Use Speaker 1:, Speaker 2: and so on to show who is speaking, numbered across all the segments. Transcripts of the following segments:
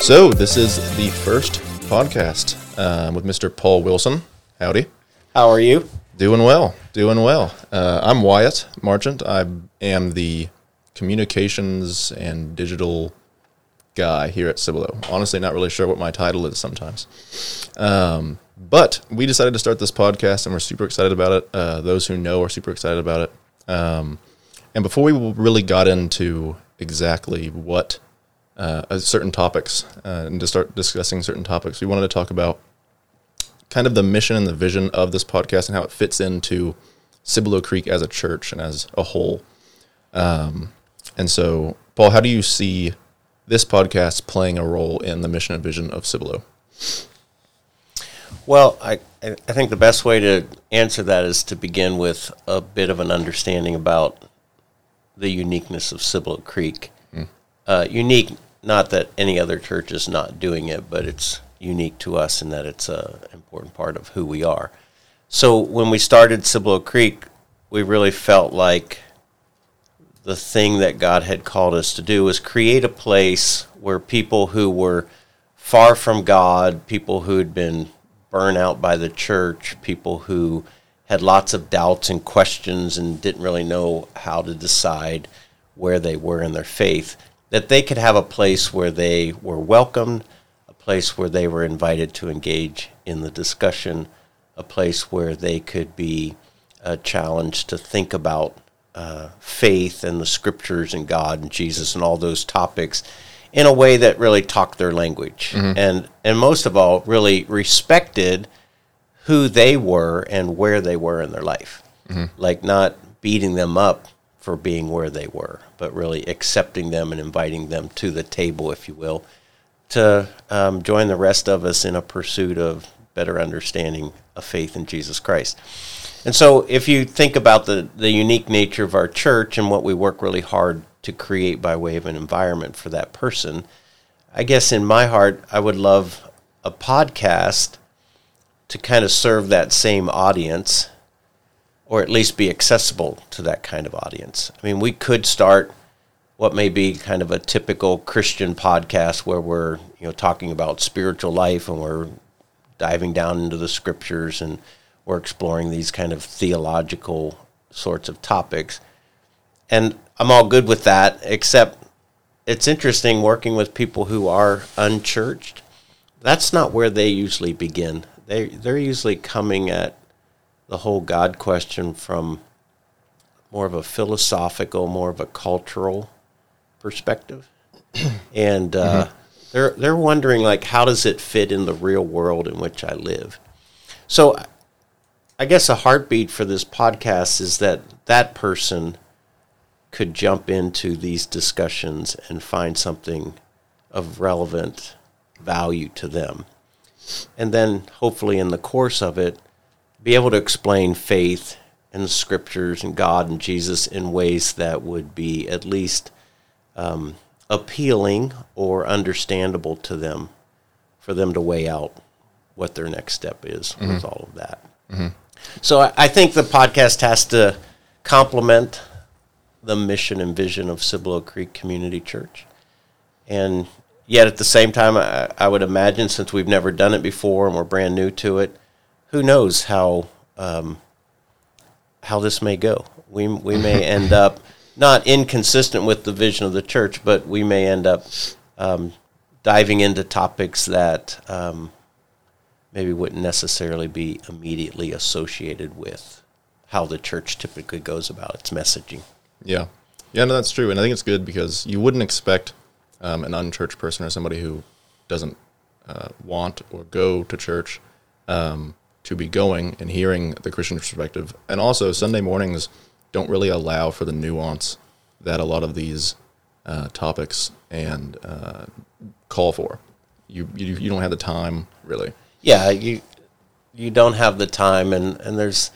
Speaker 1: So, this is the first podcast um, with Mr. Paul Wilson. Howdy.
Speaker 2: How are you?
Speaker 1: Doing well. Doing well. Uh, I'm Wyatt Marchant. I am the communications and digital guy here at Cibolo. Honestly, not really sure what my title is sometimes. Um, but we decided to start this podcast and we're super excited about it. Uh, those who know are super excited about it. Um, and before we really got into exactly what uh, uh, certain topics uh, and to start discussing certain topics, we wanted to talk about kind of the mission and the vision of this podcast and how it fits into Cibolo Creek as a church and as a whole. Um, and so, Paul, how do you see this podcast playing a role in the mission and vision of Cibolo?
Speaker 2: Well, I, I think the best way to answer that is to begin with a bit of an understanding about the uniqueness of Cibolo Creek. Mm. Uh, unique, not that any other church is not doing it, but it's unique to us in that it's an important part of who we are. So when we started Cibolo Creek, we really felt like the thing that God had called us to do was create a place where people who were far from God, people who had been burned out by the church, people who had lots of doubts and questions and didn't really know how to decide where they were in their faith, that they could have a place where they were welcomed, a place where they were invited to engage in the discussion, a place where they could be uh, challenged to think about uh, faith and the scriptures and God and Jesus and all those topics in a way that really talked their language mm-hmm. and and most of all really respected who they were and where they were in their life mm-hmm. like not beating them up for being where they were but really accepting them and inviting them to the table if you will to um, join the rest of us in a pursuit of better understanding of faith in jesus christ and so if you think about the, the unique nature of our church and what we work really hard to create by way of an environment for that person. I guess in my heart, I would love a podcast to kind of serve that same audience or at least be accessible to that kind of audience. I mean, we could start what may be kind of a typical Christian podcast where we're, you know, talking about spiritual life and we're diving down into the scriptures and we're exploring these kind of theological sorts of topics. And I'm all good with that, except it's interesting working with people who are unchurched. That's not where they usually begin. They they're usually coming at the whole God question from more of a philosophical, more of a cultural perspective, and uh, mm-hmm. they're they're wondering like, how does it fit in the real world in which I live? So, I guess a heartbeat for this podcast is that that person could jump into these discussions and find something of relevant value to them. And then, hopefully, in the course of it, be able to explain faith and the scriptures and God and Jesus in ways that would be at least um, appealing or understandable to them for them to weigh out what their next step is mm-hmm. with all of that. Mm-hmm. So I, I think the podcast has to complement the mission and vision of Cibolo Creek Community Church. And yet at the same time, I, I, would imagine since we've never done it before and we're brand new to it, who knows how um, how this may go. We we may end up not inconsistent with the vision of the church, but we may end up um, diving into topics that um, maybe wouldn't necessarily be immediately associated with how the church typically goes about its messaging.
Speaker 1: Yeah. Yeah, no, that's true. And I think it's good because you wouldn't expect um, an unchurched person or somebody who doesn't uh, want or go to church um, to be going and hearing the Christian perspective. And also, Sunday mornings don't really allow for the nuance that a lot of these uh, topics and uh, call for. You, you you don't have the time really.
Speaker 2: Yeah, you you don't have the time, and and there's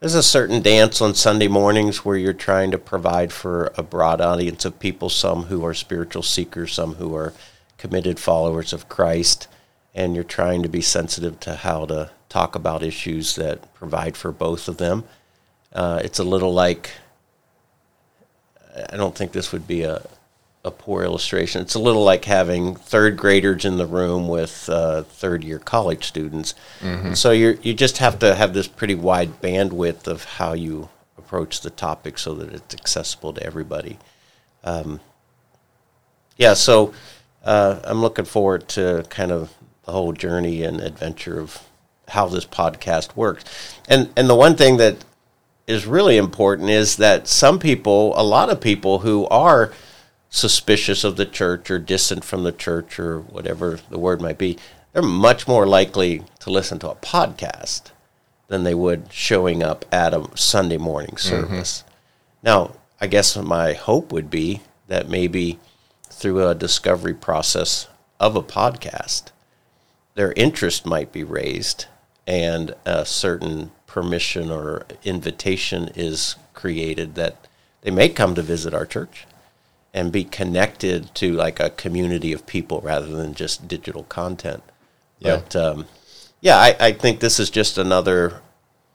Speaker 2: there's a certain dance on Sunday mornings where you're trying to provide for a broad audience of people, some who are spiritual seekers, some who are committed followers of Christ, and you're trying to be sensitive to how to talk about issues that provide for both of them. Uh, it's a little like I don't think this would be a a poor illustration. It's a little like having third graders in the room with uh, third year college students. So you you just have to have this pretty wide bandwidth of how you approach the topic so that it's accessible to everybody. Um, yeah, so uh, I'm looking forward to kind of the whole journey and adventure of how this podcast works. And and the one thing that is really important is that some people, a lot of people who are suspicious of the church or distant from the church or whatever the word might be, they're much more likely to listen to a podcast than they would showing up at a Sunday morning mm-hmm. service. Now, I guess my hope would be that maybe through a discovery process of a podcast, their interest might be raised and a certain permission or invitation is created that they may come to visit our church and be connected to like a community of people rather than just digital content.
Speaker 1: Yeah.
Speaker 2: But um, yeah, I, I think this is just another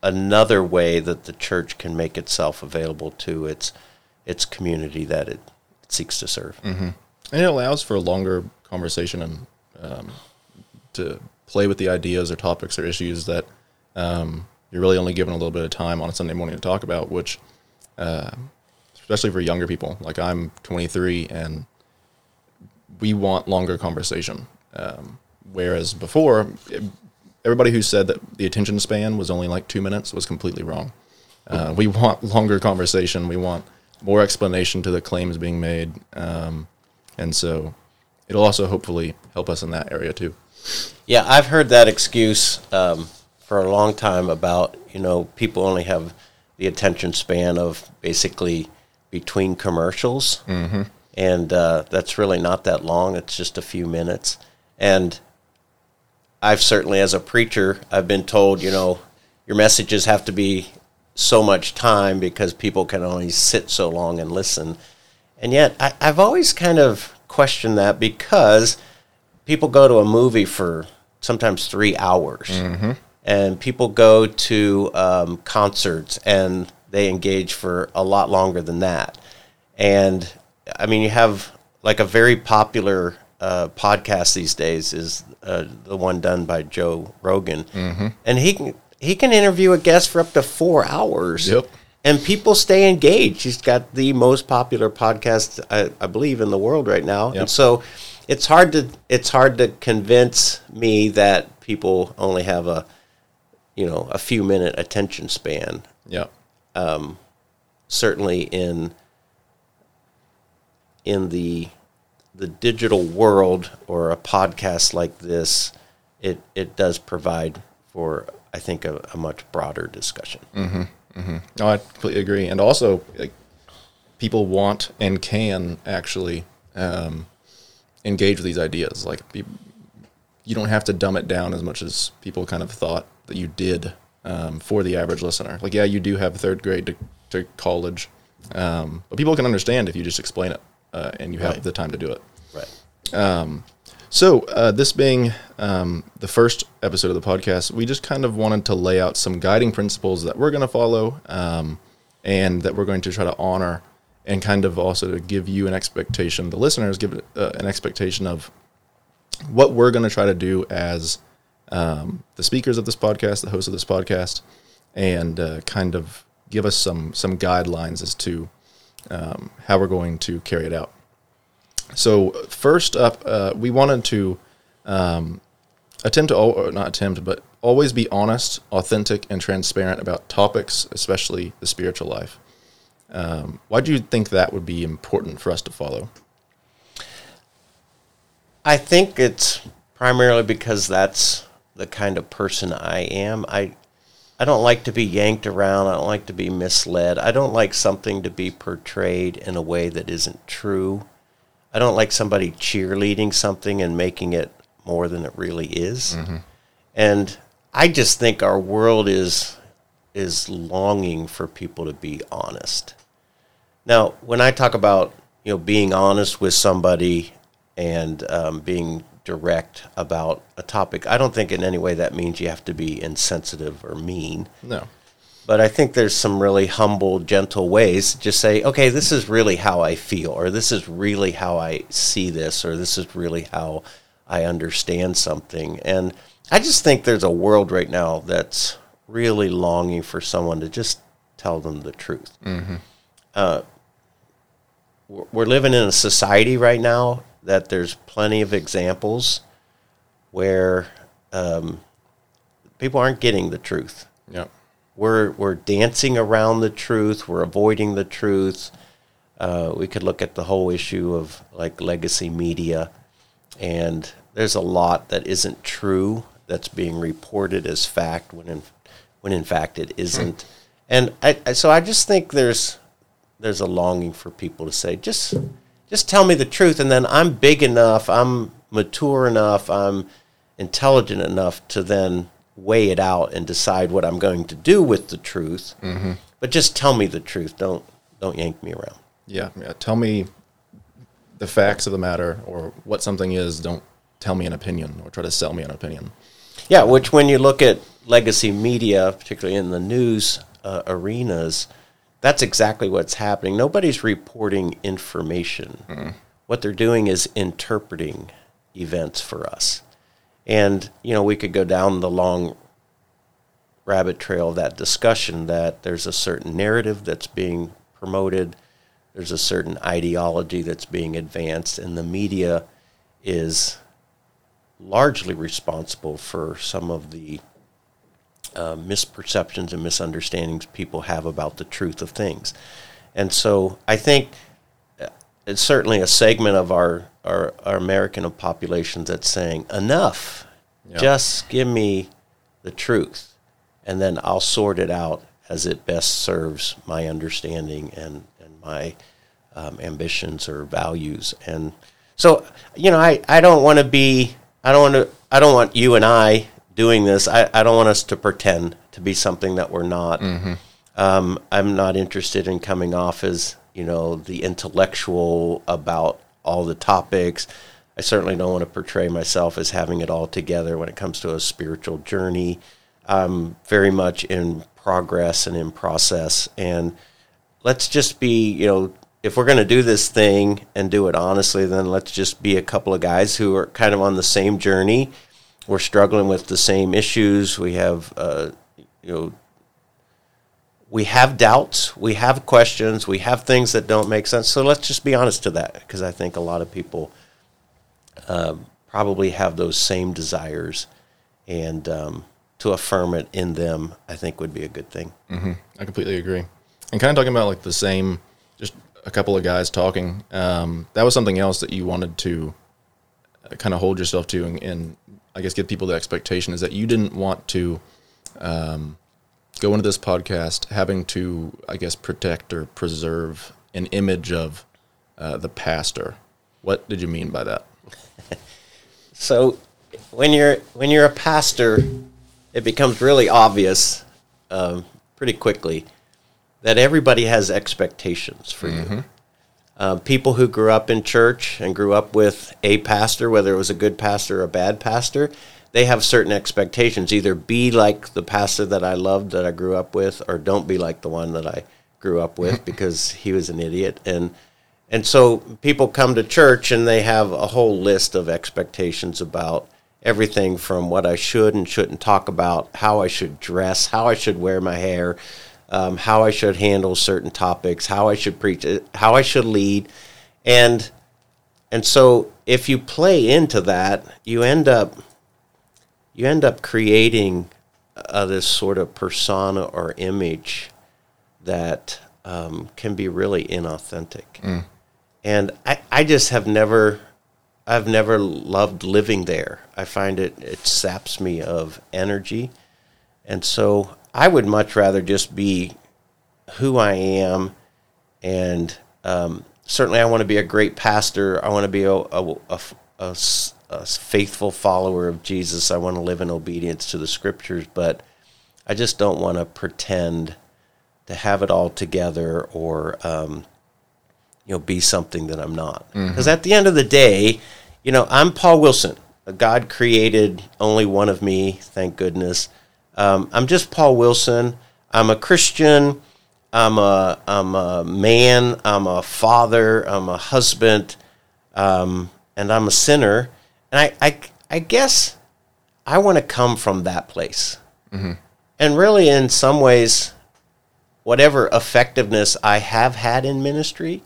Speaker 2: another way that the church can make itself available to its its community that it seeks to serve.
Speaker 1: and it allows for a longer conversation and um, to play with the ideas or topics or issues that um, you're really only given a little bit of time on a Sunday morning to talk about, which, uh, especially for younger people, like I'm 23 and we want longer conversation. Um, whereas before, everybody who said that the attention span was only like two minutes was completely wrong. Uh, we want longer conversation. We want more explanation to the claims being made. Um, and so it'll also hopefully help us in that area too.
Speaker 2: Yeah, I've heard that excuse um, for a long time about you know people only have the attention span of basically between commercials, mm-hmm. and uh, that's really not that long. It's just a few minutes, and I've certainly, as a preacher, I've been told you know your messages have to be so much time because people can only sit so long and listen, and yet I, I've always kind of questioned that because people go to a movie for sometimes three hours, and people go to um, concerts and they engage for a lot longer than that. And I mean, you have like a very popular uh, podcast these days is uh, the one done by Joe Rogan, and he can he can interview a guest for up to four hours
Speaker 1: Yep.
Speaker 2: and people stay engaged. He's got the most popular podcast, I, I believe, in the world right now.
Speaker 1: Yep.
Speaker 2: And so, it's hard to it's hard to convince me that people only have a you know a few minute attention span.
Speaker 1: Yeah.
Speaker 2: Um, certainly in in the the digital world or a podcast like this, it it does provide for I think a, a much broader discussion. Mm-hmm. Mm-hmm.
Speaker 1: No, I completely agree. And also, like, people want and can actually um, engage with these ideas. Like, be, you don't have to dumb it down as much as people kind of thought that you did um, for the average listener. Like, yeah, you do have third grade to, to college, um, but people can understand if you just explain it uh, and you have
Speaker 2: Right.
Speaker 1: the time to do it.
Speaker 2: Right.
Speaker 1: So, uh, this being um, the first episode of the podcast, we just kind of wanted to lay out some guiding principles that we're going to follow um, and that we're going to try to honor, and kind of also to give you an expectation, the listeners give uh, an expectation of what we're going to try to do as um, the speakers of this podcast, the hosts of this podcast, and uh, kind of give us some some guidelines as to um, how we're going to carry it out. So first up, uh, we wanted to um, attempt to, or not attempt, but always be honest, authentic, and transparent about topics, especially the spiritual life. Um, why do you think that would be important for us to follow?
Speaker 2: I think it's primarily because that's the kind of person I am. I I don't like to be yanked around. I don't like to be misled. I don't like something to be portrayed in a way that isn't true. I don't like somebody cheerleading something and making it more than it really is. And I just think our world is is longing for people to be honest. Now, when I talk about you know being honest with somebody and um, being direct about a topic, I don't think in any way that means you have to be insensitive or mean.
Speaker 1: No.
Speaker 2: but I think there's some really humble, gentle ways. To just say, okay, this is really how I feel, or this is really how I see this, or this is really how I understand something. And I just think there's a world right now that's really longing for someone to just tell them the truth. Uh, we're living in a society right now that there's plenty of examples where um, people aren't getting the truth
Speaker 1: Yeah.
Speaker 2: we're we're dancing around the truth. We're avoiding the truth. Uh, we could look at the whole issue of like legacy media, and there's a lot that isn't true that's being reported as fact when in when in fact it isn't. And I, I so I just think there's there's a longing for people to say just just tell me the truth, and then I'm big enough, I'm mature enough, I'm intelligent enough to then weigh it out and decide what I'm going to do with the truth. Mm-hmm. But just tell me the truth. Don't don't yank me around.
Speaker 1: Yeah, yeah. Tell me the facts of the matter or what something is. Don't tell me an opinion or try to sell me an opinion.
Speaker 2: Yeah, which when you look at legacy media, particularly in the news uh, arenas, that's exactly what's happening. Nobody's reporting information. Hmm. What they're doing is interpreting events for us. And, you know, we could go down the long rabbit trail of that discussion that there's a certain narrative that's being promoted, there's a certain ideology that's being advanced, and the media is largely responsible for some of the uh, misperceptions and misunderstandings people have about the truth of things. And so I think uh, it's certainly a segment of our, our, our American population that's saying, enough,
Speaker 1: Yeah.
Speaker 2: just give me the truth, and then I'll sort it out as it best serves my understanding and, and my um, ambitions or values. And so, you know, I, I don't want to be, I don't want to, I don't want you and I doing this. I, I don't want us to pretend to be something that we're not. Um, I'm not interested in coming off as, you know, the intellectual about all the topics. I certainly don't want to portray myself as having it all together when it comes to a spiritual journey. I'm very much in progress and in process. And let's just be, you know, if we're going to do this thing and do it honestly, then let's just be a couple of guys who are kind of on the same journey. We're struggling with the same issues. We have, uh, you know, we have doubts, we have questions, we have things that don't make sense. So let's just be honest to that, because I think a lot of people um, probably have those same desires, and um, to affirm it in them, I think would be a good thing.
Speaker 1: I completely agree. And kind of talking about like the same, just a couple of guys talking. Um, that was something else that you wanted to kind of hold yourself to, and, and I guess give people the expectation is that you didn't want to um, go into this podcast having to, I guess, protect or preserve an image of uh, the pastor. What did you mean by that?
Speaker 2: So when you're when you're a pastor, it becomes really obvious um, pretty quickly that everybody has expectations for you. Uh, people who grew up in church and grew up with a pastor, whether it was a good pastor or a bad pastor, they have certain expectations. Either be like the pastor that I loved that I grew up with, or don't be like the one that I grew up with because he was an idiot. And and so people come to church and they have a whole list of expectations about everything from what I should and shouldn't talk about, how I should dress, how I should wear my hair, um, how I should handle certain topics, how I should preach, how I should lead, and and so if you play into that, you end up you end up creating uh, this sort of persona or image that um, can be really inauthentic. And I, I just have never, I've never loved living there. I find it, it saps me of energy. And so I would much rather just be who I am. And um, certainly I want to be a great pastor. I want to be a faithful follower of Jesus. I want to live in obedience to the scriptures, but I just don't want to pretend to have it all together or um, you know be something that I'm not. Because at the end of the day, you know, I'm Paul Wilson. God created only one of me, thank goodness. Um, I'm just Paul Wilson. I'm a Christian. I'm a I'm a man. I'm a father. I'm a husband, um, and I'm a sinner. And I I, I guess I want to come from that place. And really, in some ways, whatever effectiveness I have had in ministry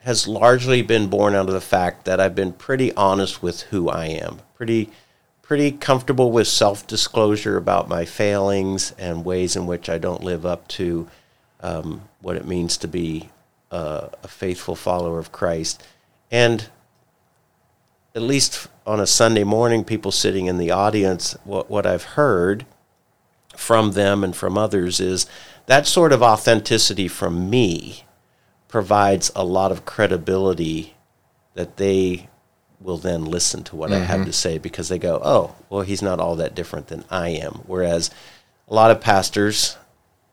Speaker 2: has largely been born out of the fact that I've been pretty honest with who I am, pretty pretty comfortable with self-disclosure about my failings and ways in which I don't live up to um, what it means to be uh, a faithful follower of Christ, and at least on a Sunday morning, people sitting in the audience, what what I've heard from them and from others is that sort of authenticity from me provides a lot of credibility that they will then listen to what I have to say because they go, oh, well, he's not all that different than I am. Whereas a lot of pastors,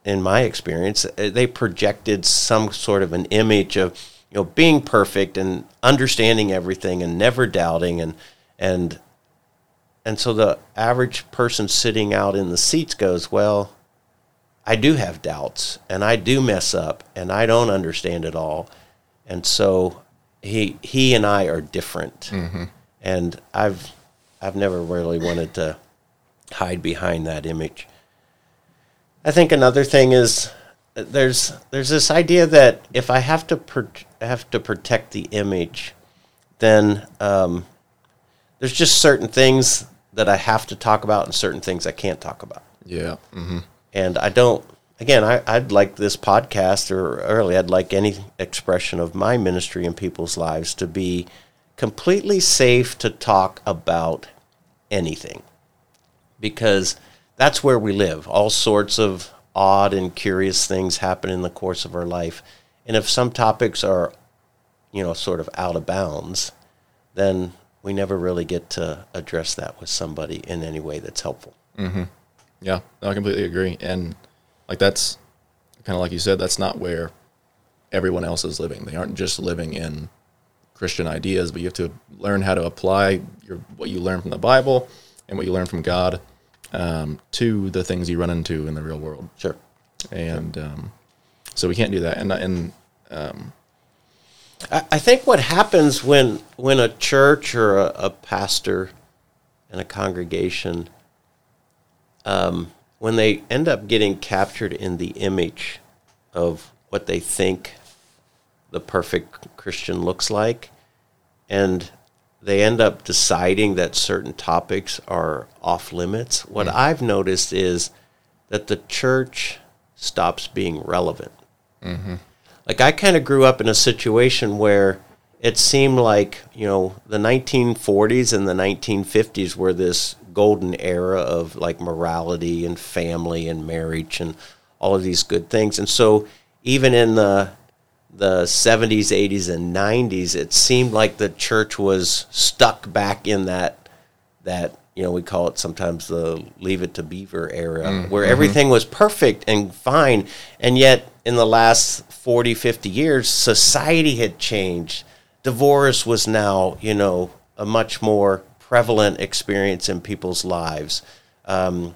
Speaker 2: in my experience, uh, they projected some sort of an image of you know being perfect and understanding everything and never doubting and and and so the average person sitting out in the seats goes, well, I do have doubts and I do mess up and I don't understand it all. And so he he and I are different. And I've I've never really wanted to hide behind that image. I think another thing is there's there's this idea that if I have to pro- have to protect the image, then um, there's just certain things that I have to talk about and certain things I can't talk about.
Speaker 1: Yeah. hmm
Speaker 2: And I don't. Again, I, I'd like this podcast, or early, I'd like any expression of my ministry in people's lives to be completely safe to talk about anything, because that's where we live. All sorts of odd and curious things happen in the course of our life, and if some topics are, you know, sort of out of bounds, then we never really get to address that with somebody in any way that's helpful.
Speaker 1: Mm-hmm. Yeah, I completely agree. And like that's kind of like you said, that's not where everyone else is living. They aren't just living in Christian ideas, but you have to learn how to apply your what you learn from the Bible and what you learn from God um, to the things you run into in the real world.
Speaker 2: Sure.
Speaker 1: And um, so we can't do that. And and
Speaker 2: I I think what happens when when a church or a, a pastor and a congregation, um, when they end up getting captured in the image of what they think the perfect Christian looks like, and they end up deciding that certain topics are off limits. What mm. I've noticed is that the church stops being relevant. Mm-hmm. Like I kind of grew up in a situation where it seemed like you know the 1940s and the 1950s were this golden era of like morality and family and marriage and all of these good things. And so even in the the 70s, 80s, and 90s, it seemed like the church was stuck back in that that you know we call it sometimes the leave it to beaver era mm-hmm. where everything was perfect and fine. And yet in the last 40 50 years society had changed. Divorce was now you know a much more prevalent experience in people's lives um,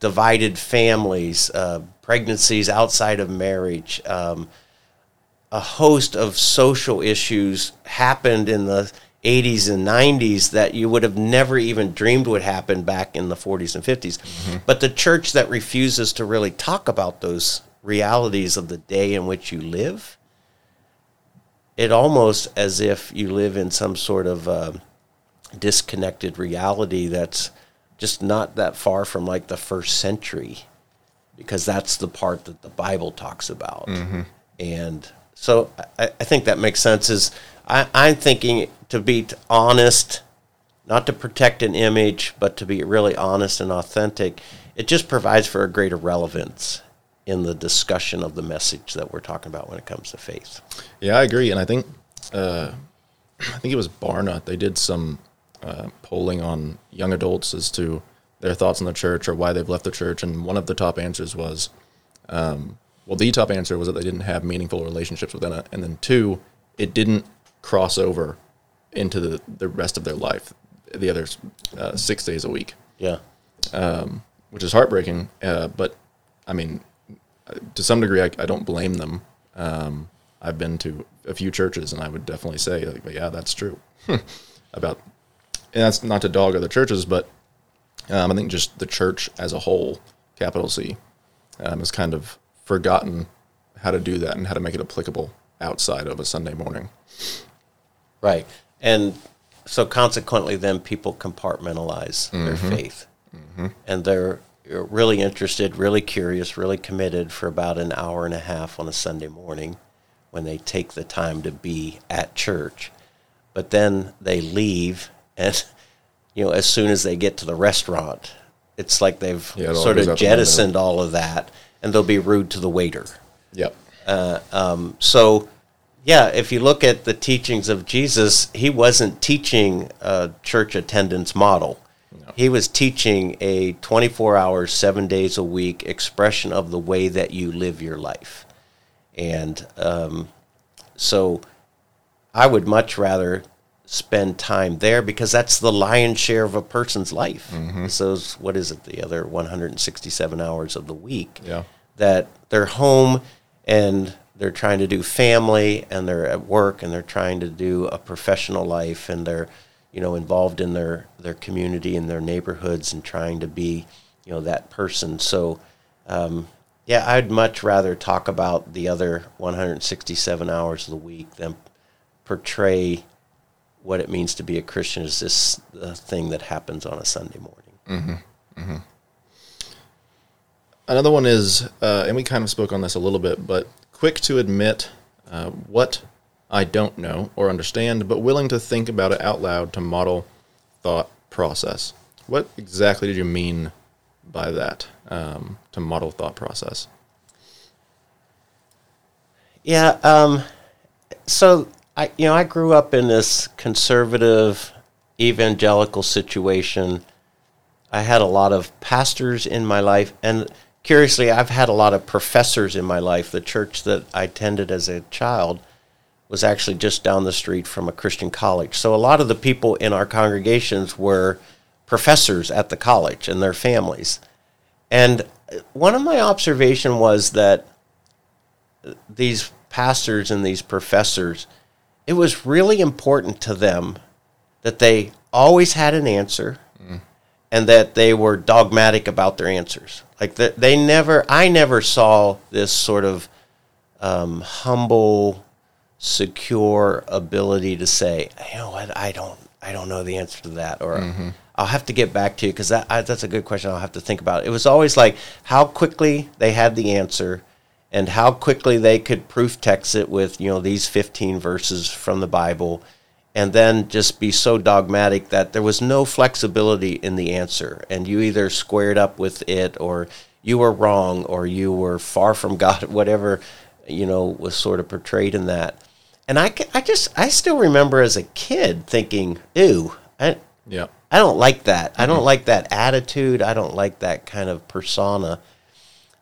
Speaker 2: divided families uh, pregnancies outside of marriage um, a host of social issues happened in the 80s and 90s that you would have never even dreamed would happen back in the 40s and 50s. But the church that refuses to really talk about those realities of the day in which you live, it almost as if you live in some sort of uh, disconnected reality that's just not that far from like the first century because that's the part that the Bible talks about. And so I, I think that makes sense. Is I, I'm thinking to be honest, not to protect an image, but to be really honest and authentic. It just provides for a greater relevance in the discussion of the message that we're talking about when it comes to faith.
Speaker 1: Yeah, I agree, and I think uh, I think it was Barna. They did some uh, polling on young adults as to their thoughts on the church or why they've left the church, and one of the top answers was, um, well, the top answer was that they didn't have meaningful relationships within it, and then two, it didn't cross over into the, the rest of their life, the other uh, six days a week,
Speaker 2: Yeah.
Speaker 1: which is heartbreaking. Uh, but I mean, to some degree, I, I don't blame them. Um, I've been to a few churches, and I would definitely say, like, yeah, that's true about. And that's not to dog other churches, but um, I think just the church as a whole, capital C, um, has kind of forgotten how to do that and how to make it applicable outside of a Sunday morning.
Speaker 2: Right. And so consequently, then people compartmentalize their faith. And they're really interested, really curious, really committed for about an hour and a half on a Sunday morning when they take the time to be at church. But then they leave, and, you know, as soon as they get to the restaurant, it's like they've
Speaker 1: Yeah,
Speaker 2: sort of
Speaker 1: out the window.
Speaker 2: jettisoned all of that, and they'll be rude to the waiter.
Speaker 1: Yep.
Speaker 2: So, yeah, if you look at the teachings of Jesus, he wasn't teaching a church attendance model. He was teaching a 24 hours, seven days a week expression of the way that you live your life. And um, so I would much rather spend time there because that's the lion's share of a person's life. So, what is it, the other 167 hours of the week?
Speaker 1: Yeah.
Speaker 2: that they're home and they're trying to do family and they're at work and they're trying to do a professional life and they're you know involved in their their community and their neighborhoods and trying to be you know that person so um, yeah i'd much rather talk about the other 167 hours of the week than portray what it means to be a christian is this uh, thing that happens on a sunday morning
Speaker 1: Another one is, uh, and we kind of spoke on this a little bit, but quick to admit uh, what I don't know or understand, but willing to think about it out loud to model thought process. What exactly did you mean by that? Um, to model thought process.
Speaker 2: Yeah. Um, so I, you know, I grew up in this conservative evangelical situation. I had a lot of pastors in my life, and curiously, I've had a lot of professors in my life. The church that I attended as a child was actually just down the street from a Christian college. So a lot of the people in our congregations were professors at the college and their families. And one of my observation was that these pastors and these professors, it was really important to them that they always had an answer and that they were dogmatic about their answers. Like that they never I never saw this sort of um, humble, secure ability to say, you know what, I don't I don't know the answer to that or I'll have to get back to you because that I, that's a good question. I'll have to think about it. It was always like how quickly they had the answer and how quickly they could proof text it with you know these 15 verses from the bible and then just be so dogmatic that there was no flexibility in the answer and you either squared up with it or you were wrong or you were far from god whatever you know was sort of portrayed in that and i, I just i still remember as a kid thinking ew I,
Speaker 1: Yeah.
Speaker 2: I don't like that. I don't like that attitude. I don't like that kind of persona.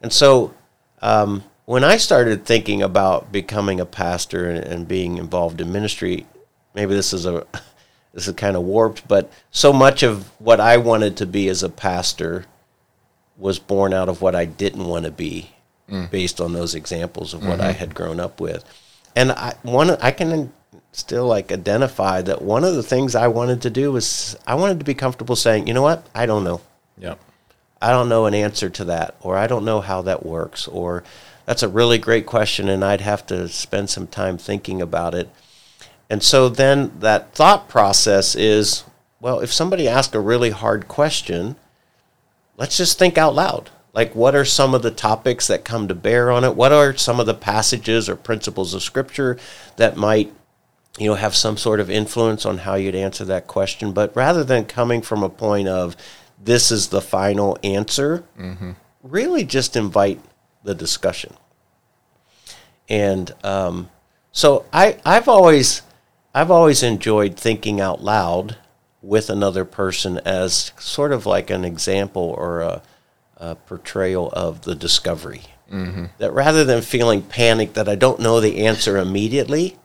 Speaker 2: And so um, when I started thinking about becoming a pastor and, and being involved in ministry, maybe this is a this is kind of warped, but so much of what I wanted to be as a pastor was born out of what I didn't want to be, mm. based on those examples of what I mm-hmm. had grown up with. And I one I can still like identify that one of the things I wanted to do was I wanted to be comfortable saying, you know what, I don't know.
Speaker 1: Yeah.
Speaker 2: I don't know an answer to that, or I don't know how that works, or that's a really great question, and I'd have to spend some time thinking about it. And so then that thought process is well, if somebody asks a really hard question, let's just think out loud. Like, what are some of the topics that come to bear on it? What are some of the passages or principles of Scripture that might you know have some sort of influence on how you'd answer that question but rather than coming from a point of this is the final answer mm-hmm. really just invite the discussion and um, so I, I've always I've always enjoyed thinking out loud with another person as sort of like an example or a, a portrayal of the discovery. That rather than feeling panicked that I don't know the answer immediately,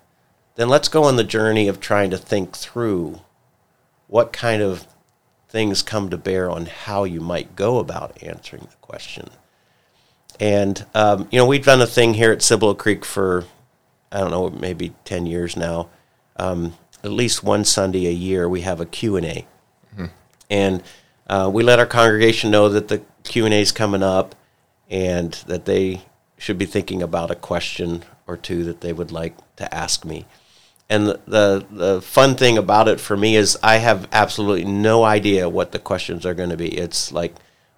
Speaker 2: then let's go on the journey of trying to think through what kind of things come to bear on how you might go about answering the question. And um, you know, we've done a thing here at Cibolo Creek for I don't know, maybe ten years now. Um, at least one Sunday a year, we have a Q and A, and uh, we let our congregation know that the Q and A is coming up, and that they should be thinking about a question or two that they would like to ask me. And the, the the fun thing about it for me is I have absolutely no idea what the questions are going to be. It's like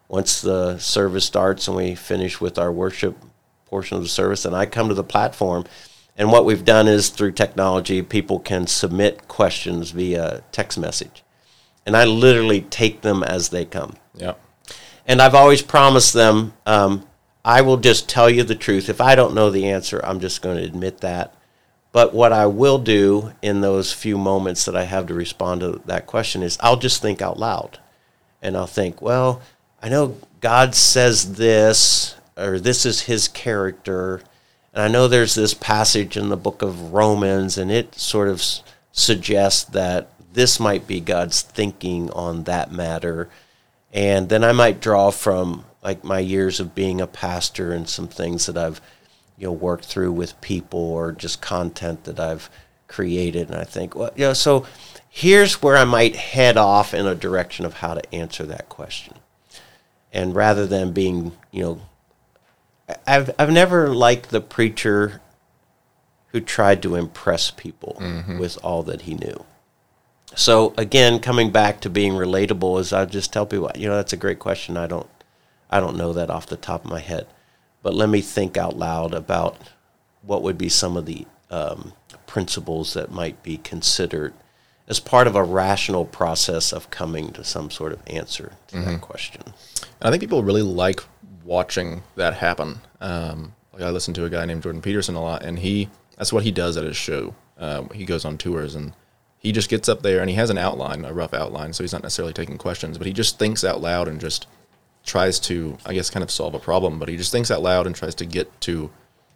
Speaker 2: once the service starts and we finish with our worship portion of the service, and I come to the platform. And what we've done is through technology, people can submit questions via text message. And I literally take them as they come.
Speaker 1: Yeah.
Speaker 2: And I've always promised them, um, I will just tell you the truth. If I don't know the answer, I'm just going to admit that. But what I will do in those few moments that I have to respond to that question is I'll just think out loud. And I'll think, well, I know God says this, or this is his character. And I know there's this passage in the book of Romans, and it sort of suggests that this might be God's thinking on that matter. And then I might draw from like my years of being a pastor and some things that I've you know worked through with people or just content that I've created and I think well you know so here's where I might head off in a direction of how to answer that question. And rather than being, you know I've I've never liked the preacher who tried to impress people with all that he knew. So again, coming back to being relatable is I just tell people, you know, that's a great question. I don't, I don't know that off the top of my head, but let me think out loud about what would be some of the um, principles that might be considered as part of a rational process of coming to some sort of answer to that question.
Speaker 1: And I think people really like watching that happen. Um, like I listen to a guy named Jordan Peterson a lot, and he that's what he does at his show. Um, he goes on tours and he just gets up there and he has an outline, a rough outline, so he's not necessarily taking questions, but he just thinks out loud and just tries to, I guess, kind of solve a problem. But he just thinks out loud and tries to get to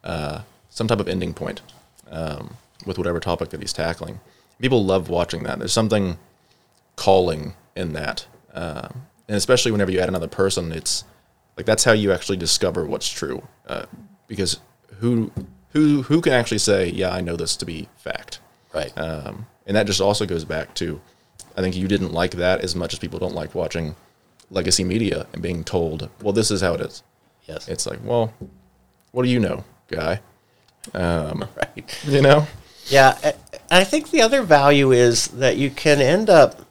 Speaker 1: uh, some type of ending point um, with whatever topic that he's tackling. People love watching that. There's something calling in that, uh, and especially whenever you add another person, it's like that's how you actually discover what's true. Uh, because who who who can actually say, yeah, I know this to be fact,
Speaker 2: Right.
Speaker 1: um, and that just also goes back to, I think you didn't like that as much as people don't like watching legacy media and being told, well, this is how it is.
Speaker 2: yes.
Speaker 1: It's like, well, what do you know, guy?
Speaker 2: right.
Speaker 1: You know?
Speaker 2: Yeah, I think the other value is that you can end up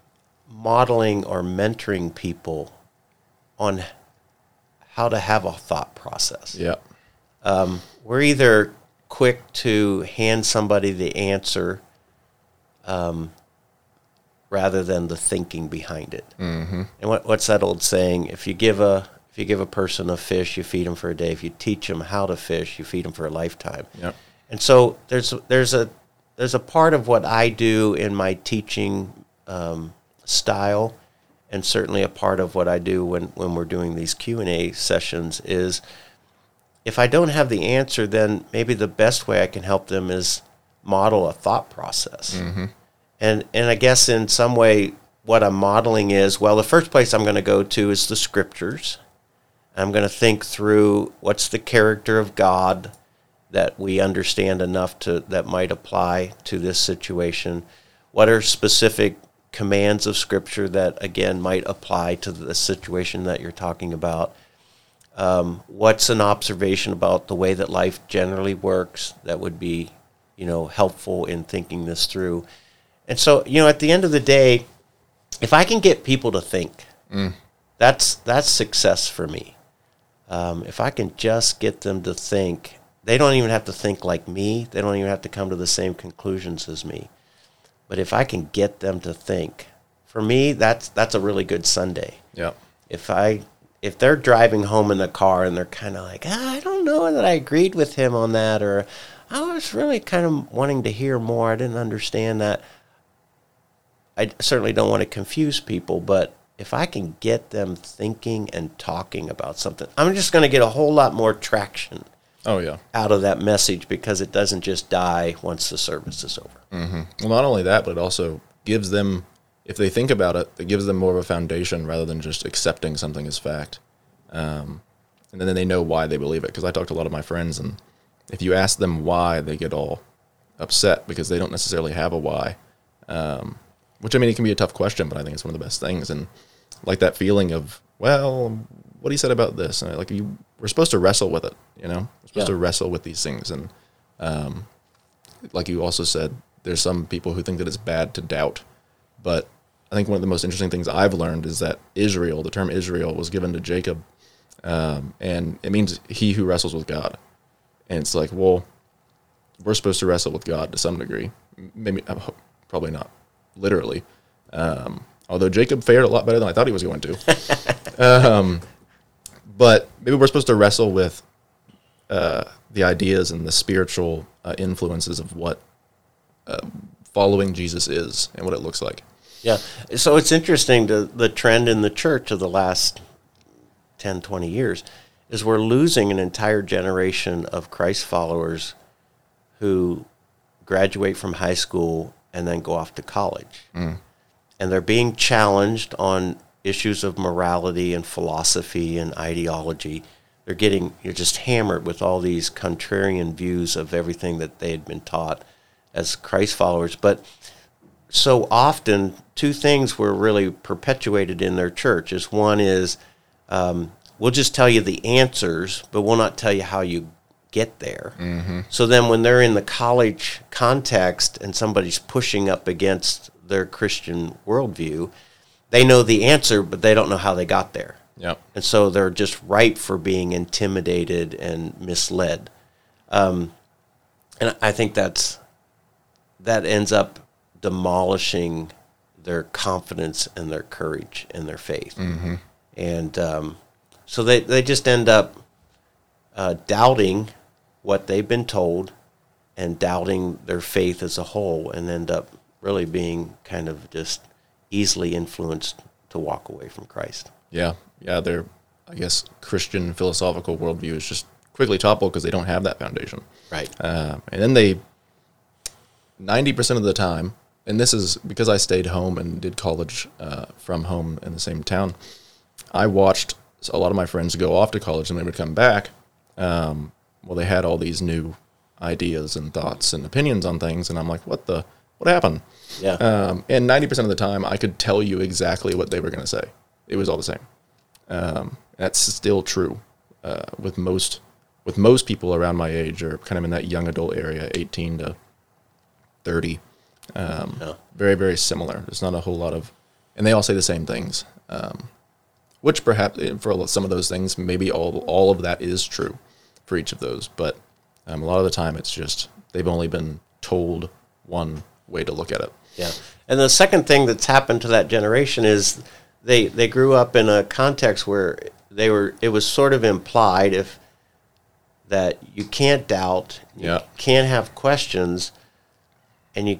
Speaker 2: modeling or mentoring people on how to have a thought process.
Speaker 1: Yeah.
Speaker 2: We're either quick to hand somebody the answer um, rather than the thinking behind it. Mm-hmm. And what, what's that old saying? If you give a if you give a person a fish, you feed them for a day. If you teach them how to fish, you feed them for a lifetime.
Speaker 1: Yep.
Speaker 2: And so there's there's a there's a part of what I do in my teaching um, style, and certainly a part of what I do when, when we're doing these Q and A sessions is if I don't have the answer, then maybe the best way I can help them is model a thought process. And and I guess in some way, what I'm modeling is well, the first place I'm going to go to is the scriptures. I'm going to think through what's the character of God that we understand enough to that might apply to this situation. What are specific commands of Scripture that again might apply to the situation that you're talking about? Um, what's an observation about the way that life generally works that would be, you know, helpful in thinking this through? And so, you know, at the end of the day, if I can get people to think, that's that's success for me. Um, if I can just get them to think, they don't even have to think like me. They don't even have to come to the same conclusions as me. But if I can get them to think, for me, that's that's a really good Sunday.
Speaker 1: Yeah.
Speaker 2: If I if they're driving home in the car and they're kind of like, ah, I don't know that I agreed with him on that, or I was really kind of wanting to hear more. I didn't understand that. I certainly don't want to confuse people, but if I can get them thinking and talking about something, I'm just going to get a whole lot more traction
Speaker 1: Oh yeah.
Speaker 2: out of that message because it doesn't just die once the service is over.
Speaker 1: Well, not only that, but it also gives them, if they think about it, it gives them more of a foundation rather than just accepting something as fact. Um, and then they know why they believe it. Because I talked to a lot of my friends, and if you ask them why, they get all upset because they don't necessarily have a why. Um, which I mean, it can be a tough question, but I think it's one of the best things. And like that feeling of, well, what he said about this, and like you, we're supposed to wrestle with it. You know, we're supposed
Speaker 2: Yeah.
Speaker 1: to wrestle with these things, and um, like you also said, there's some people who think that it's bad to doubt, but I think one of the most interesting things I've learned is that Israel, the term Israel, was given to Jacob, um, and it means he who wrestles with God. And it's like, well, we're supposed to wrestle with God to some degree. Maybe, probably not literally. Um, although Jacob fared a lot better than I thought he was going to. um, but maybe we're supposed to wrestle with uh, the ideas and the spiritual uh, influences of what uh, following Jesus is and what it looks like.
Speaker 2: Yeah. So it's interesting to the trend in the church of the last 10, 20 years is we're losing an entire generation of Christ followers who graduate from high school and then go off to college. And they're being challenged on issues of morality and philosophy and ideology. They're getting you're just hammered with all these contrarian views of everything that they had been taught as Christ followers. But so often two things were really perpetuated in their church is one is um, we'll just tell you the answers but we'll not tell you how you get there so then when they're in the college context and somebody's pushing up against their christian worldview they know the answer but they don't know how they got there
Speaker 1: Yeah.
Speaker 2: and so they're just ripe for being intimidated and misled. Um, and I think that's that ends up demolishing their confidence and their courage and their faith, and um, so they they just end up uh, doubting what they've been told and doubting their faith as a whole, and end up really being kind of just easily influenced to walk away from Christ.
Speaker 1: Yeah, yeah. Their, I guess, Christian philosophical worldview is just quickly toppled because they don't have that foundation.
Speaker 2: Right.
Speaker 1: Uh, and then they, ninety percent of the time, and this is because I stayed home and did college uh, from home in the same town. I watched a lot of my friends go off to college and they would come back. Um, well, they had all these new ideas and thoughts and opinions on things, and I'm like, what the, what happened?
Speaker 2: Yeah.
Speaker 1: Um, and 90% of the time, I could tell you exactly what they were going to say. It was all the same. Um, that's still true uh, with most with most people around my age, or kind of in that young adult area, 18 to 30. Um,
Speaker 2: Yeah.
Speaker 1: Very, very similar. There's not a whole lot of, and they all say the same things. Um, which perhaps eh, for some of those things, maybe all all of that is true for each of those. But um, a lot of the time, it's just they've only been told one way to look at it.
Speaker 2: Yeah. And the second thing that's happened to that generation is they they grew up in a context where they were it was sort of implied if that you can't doubt, you
Speaker 1: Yeah.
Speaker 2: can't have questions and you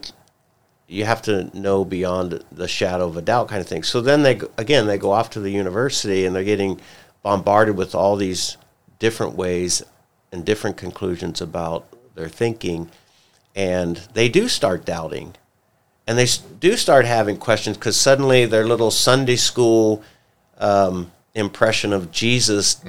Speaker 2: you have to know beyond the shadow of a doubt kind of thing. So then they again they go off to the university and they're getting bombarded with all these different ways and different conclusions about their thinking and they do start doubting. And they do start having questions because suddenly their little Sunday school um, impression of Jesus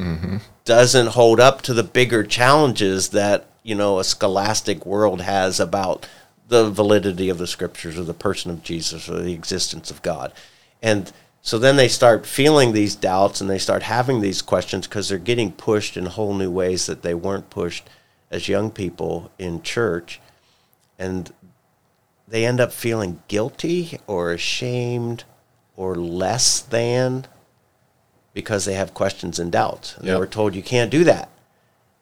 Speaker 2: doesn't hold up to the bigger challenges that you know a scholastic world has about the validity of the scriptures or the person of Jesus or the existence of God, and so then they start feeling these doubts and they start having these questions because they're getting pushed in whole new ways that they weren't pushed as young people in church, and they end up feeling guilty or ashamed or less than because they have questions and doubts. And they were told you can't do that.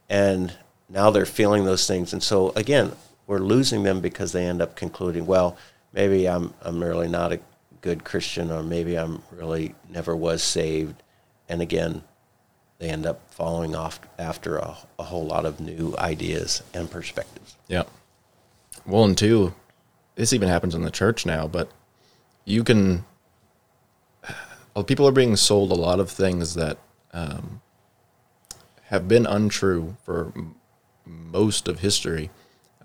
Speaker 2: And now they're feeling those things. And so again, we're losing them because they end up concluding, well, maybe I'm I'm really not a good Christian or maybe I'm really never was saved. And again, they end up following off after a, a whole lot of new ideas and perspectives.
Speaker 1: Yeah. Well, and two, this even happens in the church now, but you can. well, People are being sold a lot of things that um, have been untrue for m- most of history,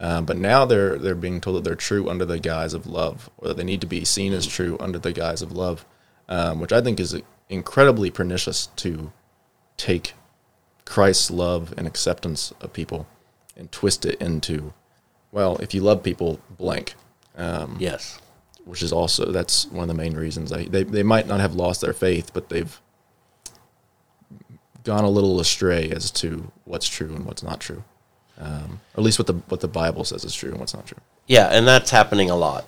Speaker 1: um, but now they're they're being told that they're true under the guise of love, or that they need to be seen as true under the guise of love, um, which I think is incredibly pernicious to take Christ's love and acceptance of people and twist it into, well, if you love people, blank. Um,
Speaker 2: Yes.
Speaker 1: which is also that's one of the main reasons I, they they might not have lost their faith, but they've gone a little astray as to what's true and what's not true, um, or at least what the what the Bible says is true and what's not true.
Speaker 2: Yeah, and that's happening a lot.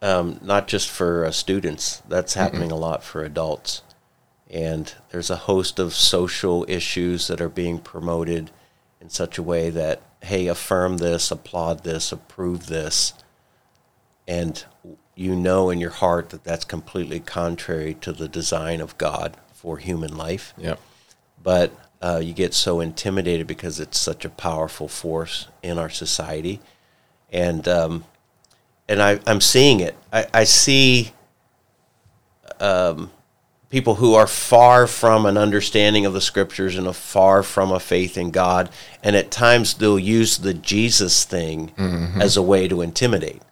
Speaker 2: Um, not just for uh, students, that's happening a lot for adults. And there's a host of social issues that are being promoted in such a way that, hey, affirm this, applaud this, approve this. And you know in your heart that that's completely contrary to the design of God for human life
Speaker 1: Yeah,
Speaker 2: but uh, you get so intimidated because it's such a powerful force in our society, and um, and I, I'm seeing it. I, I see um, people who are far from an understanding of the scriptures and a far from a faith in God, and at times they'll use the Jesus thing mm-hmm. as a way to intimidate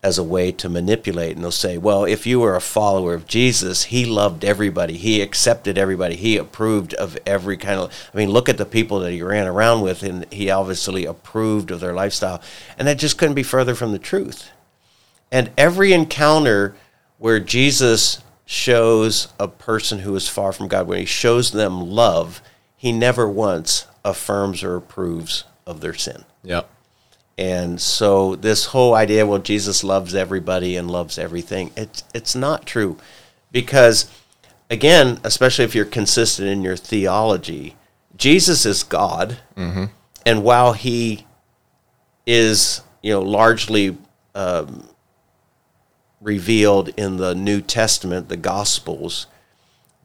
Speaker 2: as a way to manipulate and they'll say well if you were a follower of jesus he loved everybody. He accepted everybody. He approved of every kind of i mean look at the people that he ran around with and he obviously approved of their lifestyle. And that just couldn't be further from the truth. And every encounter where jesus shows a person who is far from god. When he shows them love he never once affirms or approves of their sin.
Speaker 1: Yeah,
Speaker 2: and so this whole idea, well, Jesus loves everybody and loves everything, it's it's not true, because again, especially if you're consistent in your theology, Jesus is God, and while he is you know largely um, revealed in the New Testament, the Gospels,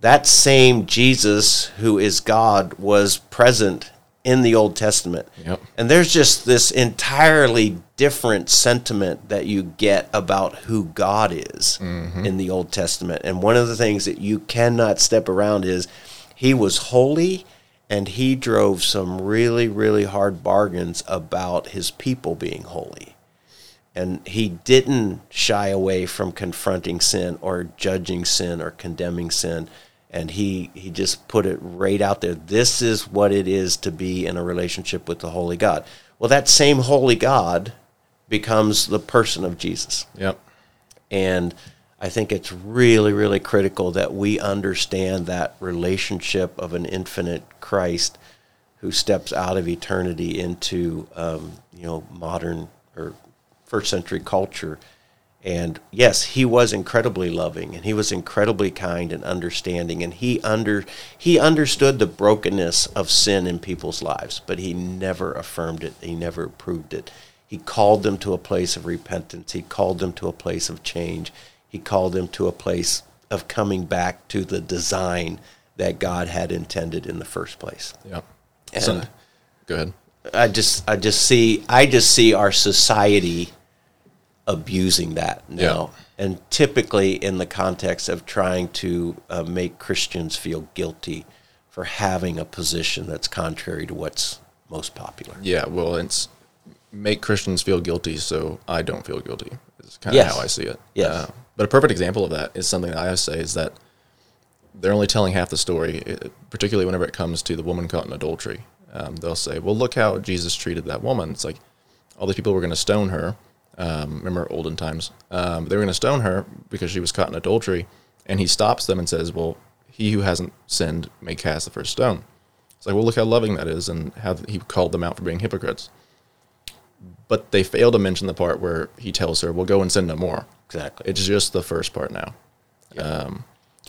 Speaker 2: that same Jesus who is God was present in the Old Testament.
Speaker 1: Yep.
Speaker 2: And there's just this entirely different sentiment that you get about who God is mm-hmm. in the Old Testament. And one of the things that you cannot step around is he was holy and he drove some really, really hard bargains about his people being holy. And he didn't shy away from confronting sin or judging sin or condemning sin. And he, he just put it right out there. This is what it is to be in a relationship with the Holy God. Well, that same Holy God becomes the person of Jesus.
Speaker 1: yep,
Speaker 2: And I think it's really, really critical that we understand that relationship of an infinite Christ who steps out of eternity into, um, you know, modern or first century culture. And yes, he was incredibly loving and he was incredibly kind and understanding and he under he understood the brokenness of sin in people's lives, but he never affirmed it. He never approved it. He called them to a place of repentance. He called them to a place of change. He called them to a place of coming back to the design that God had intended in the first place.
Speaker 1: Yeah.
Speaker 2: And-
Speaker 1: So, go ahead.
Speaker 2: I just I just see I just see our society abusing that now, and typically in the context of trying to uh, make Christians feel guilty for having a position that's contrary to what's most popular.
Speaker 1: Yeah, well, it's make Christians feel guilty, so I don't feel guilty. Is kind of
Speaker 2: Yes.
Speaker 1: how I see it.
Speaker 2: Yeah.
Speaker 1: Uh, but a perfect example of that is something that I say is that they're only telling half the story, uh, particularly whenever it comes to the woman caught in adultery. Um, they'll say, "Well, look how Jesus treated that woman." It's like all these people were going to stone her. Um, remember olden times? Um, they were going to stone her because she was caught in adultery, and he stops them and says, "Well, he who hasn't sinned may cast the first stone." It's like, well, look how loving that is, and how he called them out for being hypocrites. But they fail to mention the part where he tells her, "Well, go and sin no more."
Speaker 2: Exactly.
Speaker 1: It's just the first part now.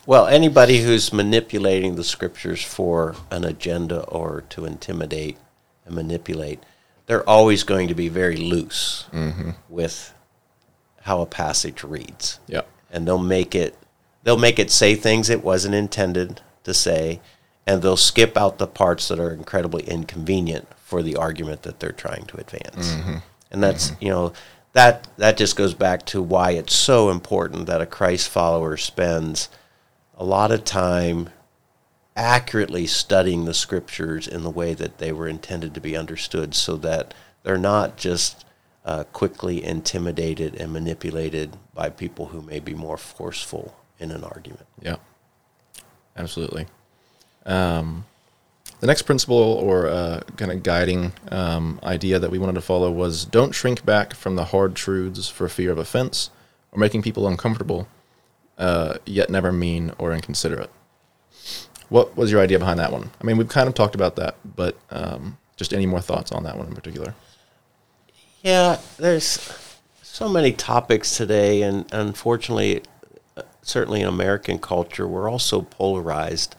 Speaker 2: Well, anybody who's manipulating the scriptures for an agenda or to intimidate and manipulate, they're always going to be very loose mm-hmm. with how a passage reads.
Speaker 1: Yeah,
Speaker 2: and they'll make it they'll make it say things it wasn't intended to say and they'll skip out the parts that are incredibly inconvenient for the argument that they're trying to advance. Mm-hmm. And that's mm-hmm. you know that that just goes back to why it's so important that a christ follower spends a lot of time accurately studying the scriptures in the way that they were intended to be understood so that they're not just uh, quickly intimidated and manipulated by people who may be more forceful in an argument.
Speaker 1: yeah, absolutely. Um, The next principle or uh, kind of guiding um, idea that we wanted to follow was don't shrink back from the hard truths for fear of offense or making people uncomfortable, uh, yet never mean or inconsiderate. What was your idea behind that one? I mean, we've kind of talked about that, but um, just any more thoughts on that one in particular?
Speaker 2: Yeah, there's so many topics today, and unfortunately, certainly in American culture, we're also polarized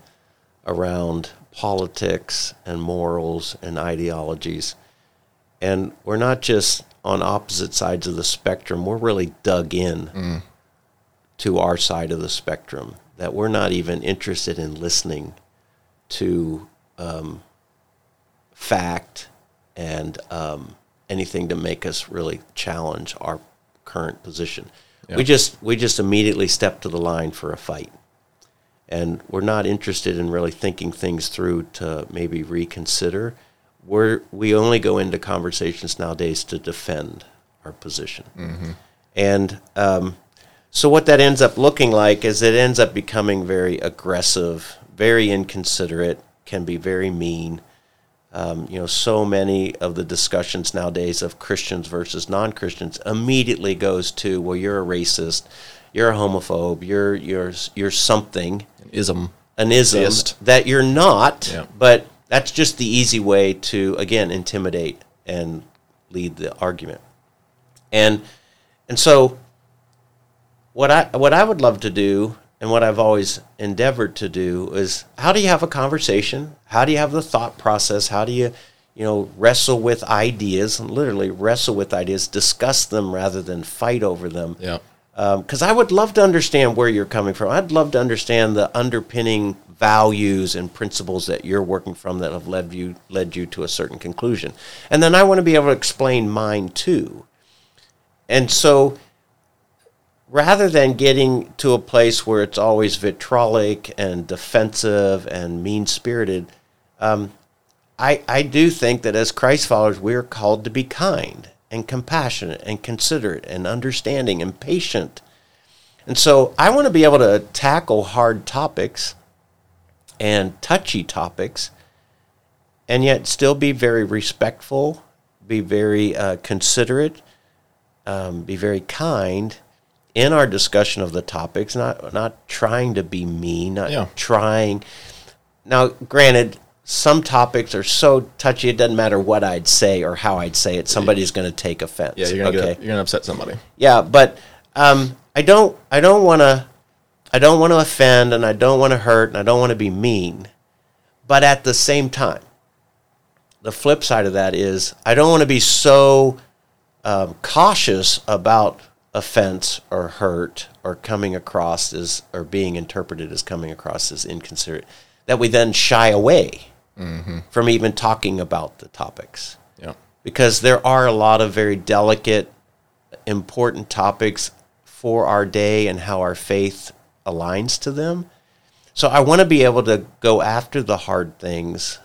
Speaker 2: around politics and morals and ideologies. And we're not just on opposite sides of the spectrum, we're really dug in mm. to our side of the spectrum, that we're not even interested in listening to um, fact and um, anything to make us really challenge our current position. We just we just immediately step to the line for a fight and we're not interested in really thinking things through to maybe reconsider. We're, we only go into conversations nowadays to defend our position. Mm-hmm. And um, so, what that ends up looking like is it ends up becoming very aggressive, very inconsiderate, can be very mean. Um, you know, so many of the discussions nowadays of Christians versus non Christians immediately goes to, well, you're a racist, you're a homophobe, you're you're you're something,
Speaker 1: an ism,
Speaker 2: an ism that you're not. Yeah. But that's just the easy way to again intimidate and lead the argument. And and so what I what I would love to do and what I've always endeavored to do is how do you have a conversation? How do you have the thought process? How do you you know wrestle with ideas and literally wrestle with ideas, discuss them rather than fight over them.
Speaker 1: Yeah
Speaker 2: because um, I would love to understand where you're coming from. I'd love to understand the underpinning values and principles that you're working from that have led you led you to a certain conclusion, and then I want to be able to explain mine too. And so, rather than getting to a place where it's always vitriolic and defensive and mean spirited, um, I I do think that as Christ followers, we are called to be kind and compassionate and considerate and understanding and patient. And so I want to be able to tackle hard topics and touchy topics and yet still be very respectful, be very uh, considerate, um, be very kind in our discussion of the topics, not not trying to be mean, not yeah. trying. Now, granted, some topics are so touchy it doesn't matter what I'd say or how I'd say it. Somebody's going to take offense.
Speaker 1: Yeah, you're going okay? to you're going to upset somebody.
Speaker 2: Yeah, but um, I don't I don't want to I don't want to offend and I don't want to hurt and I don't want to be mean. But at the same time, the flip side of that is I don't want to be so um, cautious about offense or hurt or coming across as or being interpreted as coming across as inconsiderate that we then shy away mm-hmm. from even talking about the topics.
Speaker 1: Yeah.
Speaker 2: Because there are a lot of very delicate, important topics for our day and how our faith aligns to them. So I want to be able to go after the hard things,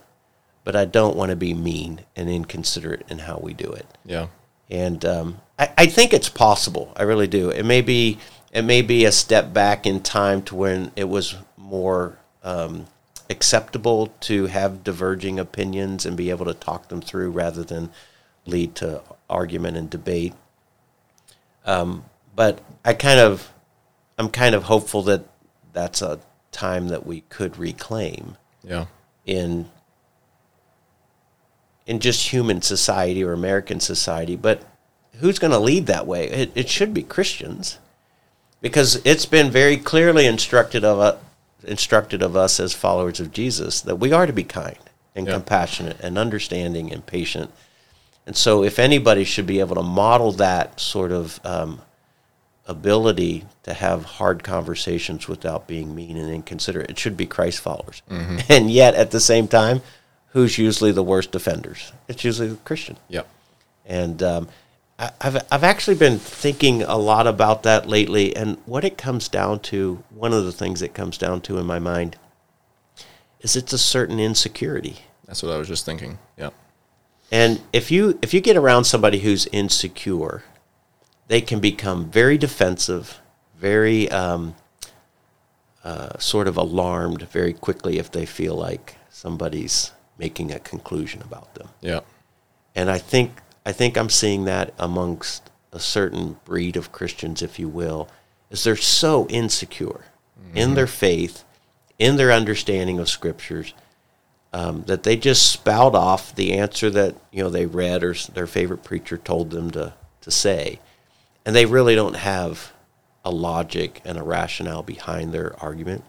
Speaker 2: but I don't want to be mean and inconsiderate in how we do it.
Speaker 1: Yeah.
Speaker 2: And um, I, I think it's possible. I really do. It may be it may be a step back in time to when it was more um, acceptable to have diverging opinions and be able to talk them through rather than lead to argument and debate. Um, but I kind of, I'm kind of hopeful that that's a time that we could reclaim.
Speaker 1: Yeah.
Speaker 2: In in just human society or American society, but who's going to lead that way? It, it should be Christians, because it's been very clearly instructed of uh, instructed of us as followers of Jesus that we are to be kind and yeah. compassionate and understanding and patient. And so, if anybody should be able to model that sort of um, ability to have hard conversations without being mean and inconsiderate, it should be Christ followers. Mm-hmm. And yet, at the same time, who's usually the worst offenders? It's usually the Christian.
Speaker 1: Yep.
Speaker 2: And um, I've I've actually been thinking a lot about that lately, and what it comes down to. One of the things it comes down to in my mind is it's a certain insecurity.
Speaker 1: That's what I was just thinking. Yeah.
Speaker 2: And if you if you get around somebody who's insecure, they can become very defensive, very um, uh, sort of alarmed very quickly if they feel like somebody's making a conclusion about them.
Speaker 1: Yeah.
Speaker 2: And I think I think I'm seeing that amongst a certain breed of Christians, if you will, is they're so insecure in their faith, in their understanding of scriptures, um, that they just spout off the answer that you know they read or their favorite preacher told them to to say, and they really don't have a logic and a rationale behind their argument,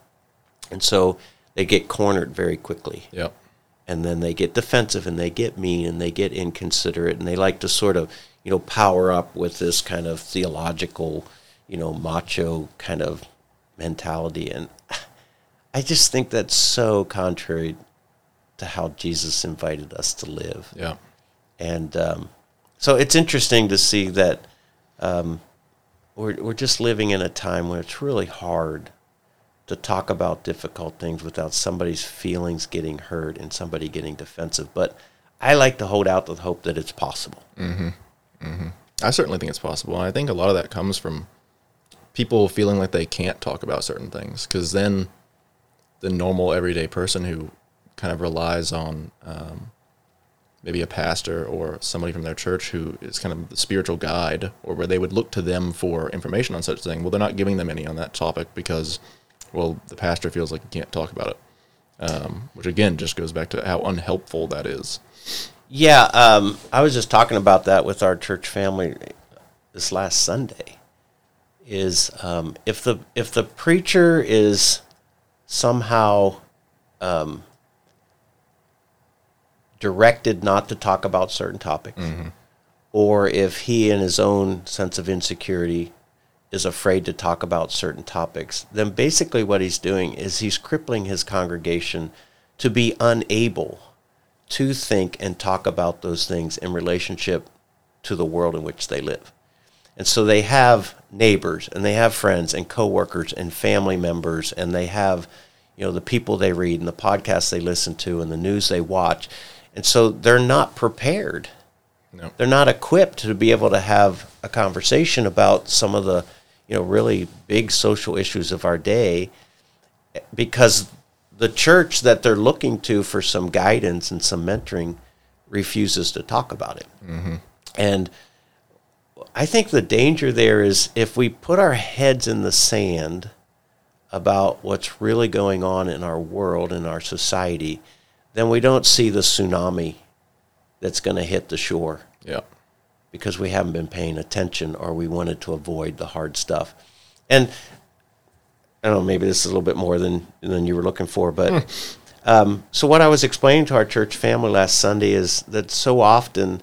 Speaker 2: and so they get cornered very quickly
Speaker 1: Yeah.
Speaker 2: And then they get defensive and they get mean and they get inconsiderate and they like to sort of you know power up with this kind of theological you know macho kind of mentality and i just think that's so contrary to how jesus invited us to live
Speaker 1: Yeah.
Speaker 2: and um, so it's interesting to see that um, we're, we're just living in a time where it's really hard to talk about difficult things without somebody's feelings getting hurt and somebody getting defensive. But I like to hold out the hope that it's possible.
Speaker 1: I certainly think it's possible. And I think a lot of that comes from people feeling like they can't talk about certain things because then the normal everyday person who kind of relies on um, maybe a pastor or somebody from their church who is kind of the spiritual guide or where they would look to them for information on such thing. Well, they're not giving them any on that topic because, well, the pastor feels like he can't talk about it. Um, which again just goes back to how unhelpful that is.
Speaker 2: Yeah, um, I was just talking about that with our church family this last Sunday. Is um, if the if the preacher is somehow um, directed not to talk about certain topics, or if he, in his own sense of insecurity, is afraid to talk about certain topics, then basically what he's doing is he's crippling his congregation to be unable to think and talk about those things in relationship to the world in which they live. And so they have neighbors and they have friends and coworkers and family members and they have you know the people they read and the podcasts they listen to and the news they watch. And so they're not prepared.
Speaker 1: No.
Speaker 2: They're not equipped to be able to have a conversation about some of the you know really big social issues of our day because the church that they're looking to for some guidance and some mentoring refuses to talk about it. Mm-hmm. And I think the danger there is if we put our heads in the sand about what's really going on in our world and our society, then we don't see the tsunami that's going to hit the shore
Speaker 1: Yeah.
Speaker 2: Because we haven't been paying attention or we wanted to avoid the hard stuff. And I don't know, maybe this is a little bit more than than you were looking for, but um, so what I was explaining to our church family last Sunday is that so often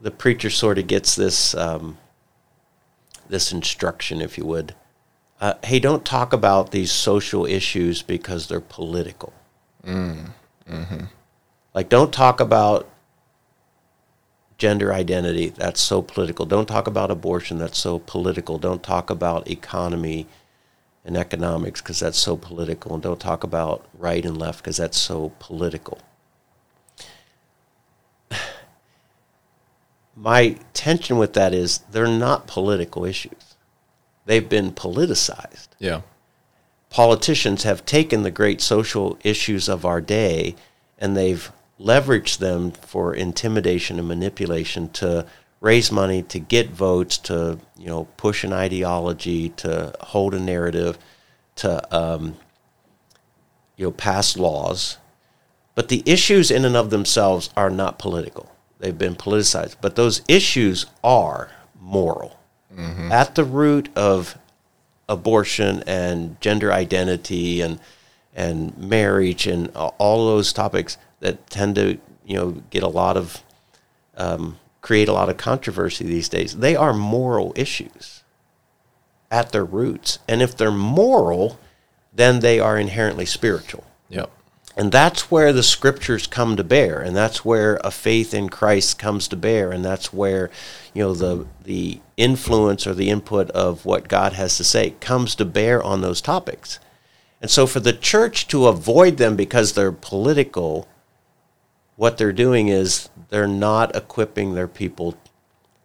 Speaker 2: the preacher sort of gets this um, this instruction, if you would. Uh, hey, don't talk about these social issues because they're political. Like, don't talk about gender identity. That's so political. Don't talk about abortion. That's so political. Don't talk about economy and economics because that's so political. And don't talk about right and left because that's so political. My tension with that is they're not political issues. They've been politicized
Speaker 1: Yeah.
Speaker 2: politicians have taken the great social issues of our day and they've leveraged them for intimidation and manipulation to raise money to get votes to you know push an ideology to hold a narrative to um, you know pass laws. But the issues in and of themselves are not political. They've been politicized. But those issues are moral. At the root of abortion and gender identity and and marriage and all those topics that tend to you know get a lot of um, create a lot of controversy these days. They are moral issues at their roots, and if they're moral, then they are inherently spiritual.
Speaker 1: Yep.
Speaker 2: And that's where the scriptures come to bear, and that's where a faith in Christ comes to bear, and that's where, you know, the the influence or the input of what God has to say comes to bear on those topics. And so for the church to avoid them because they're political, what they're doing is they're not equipping their people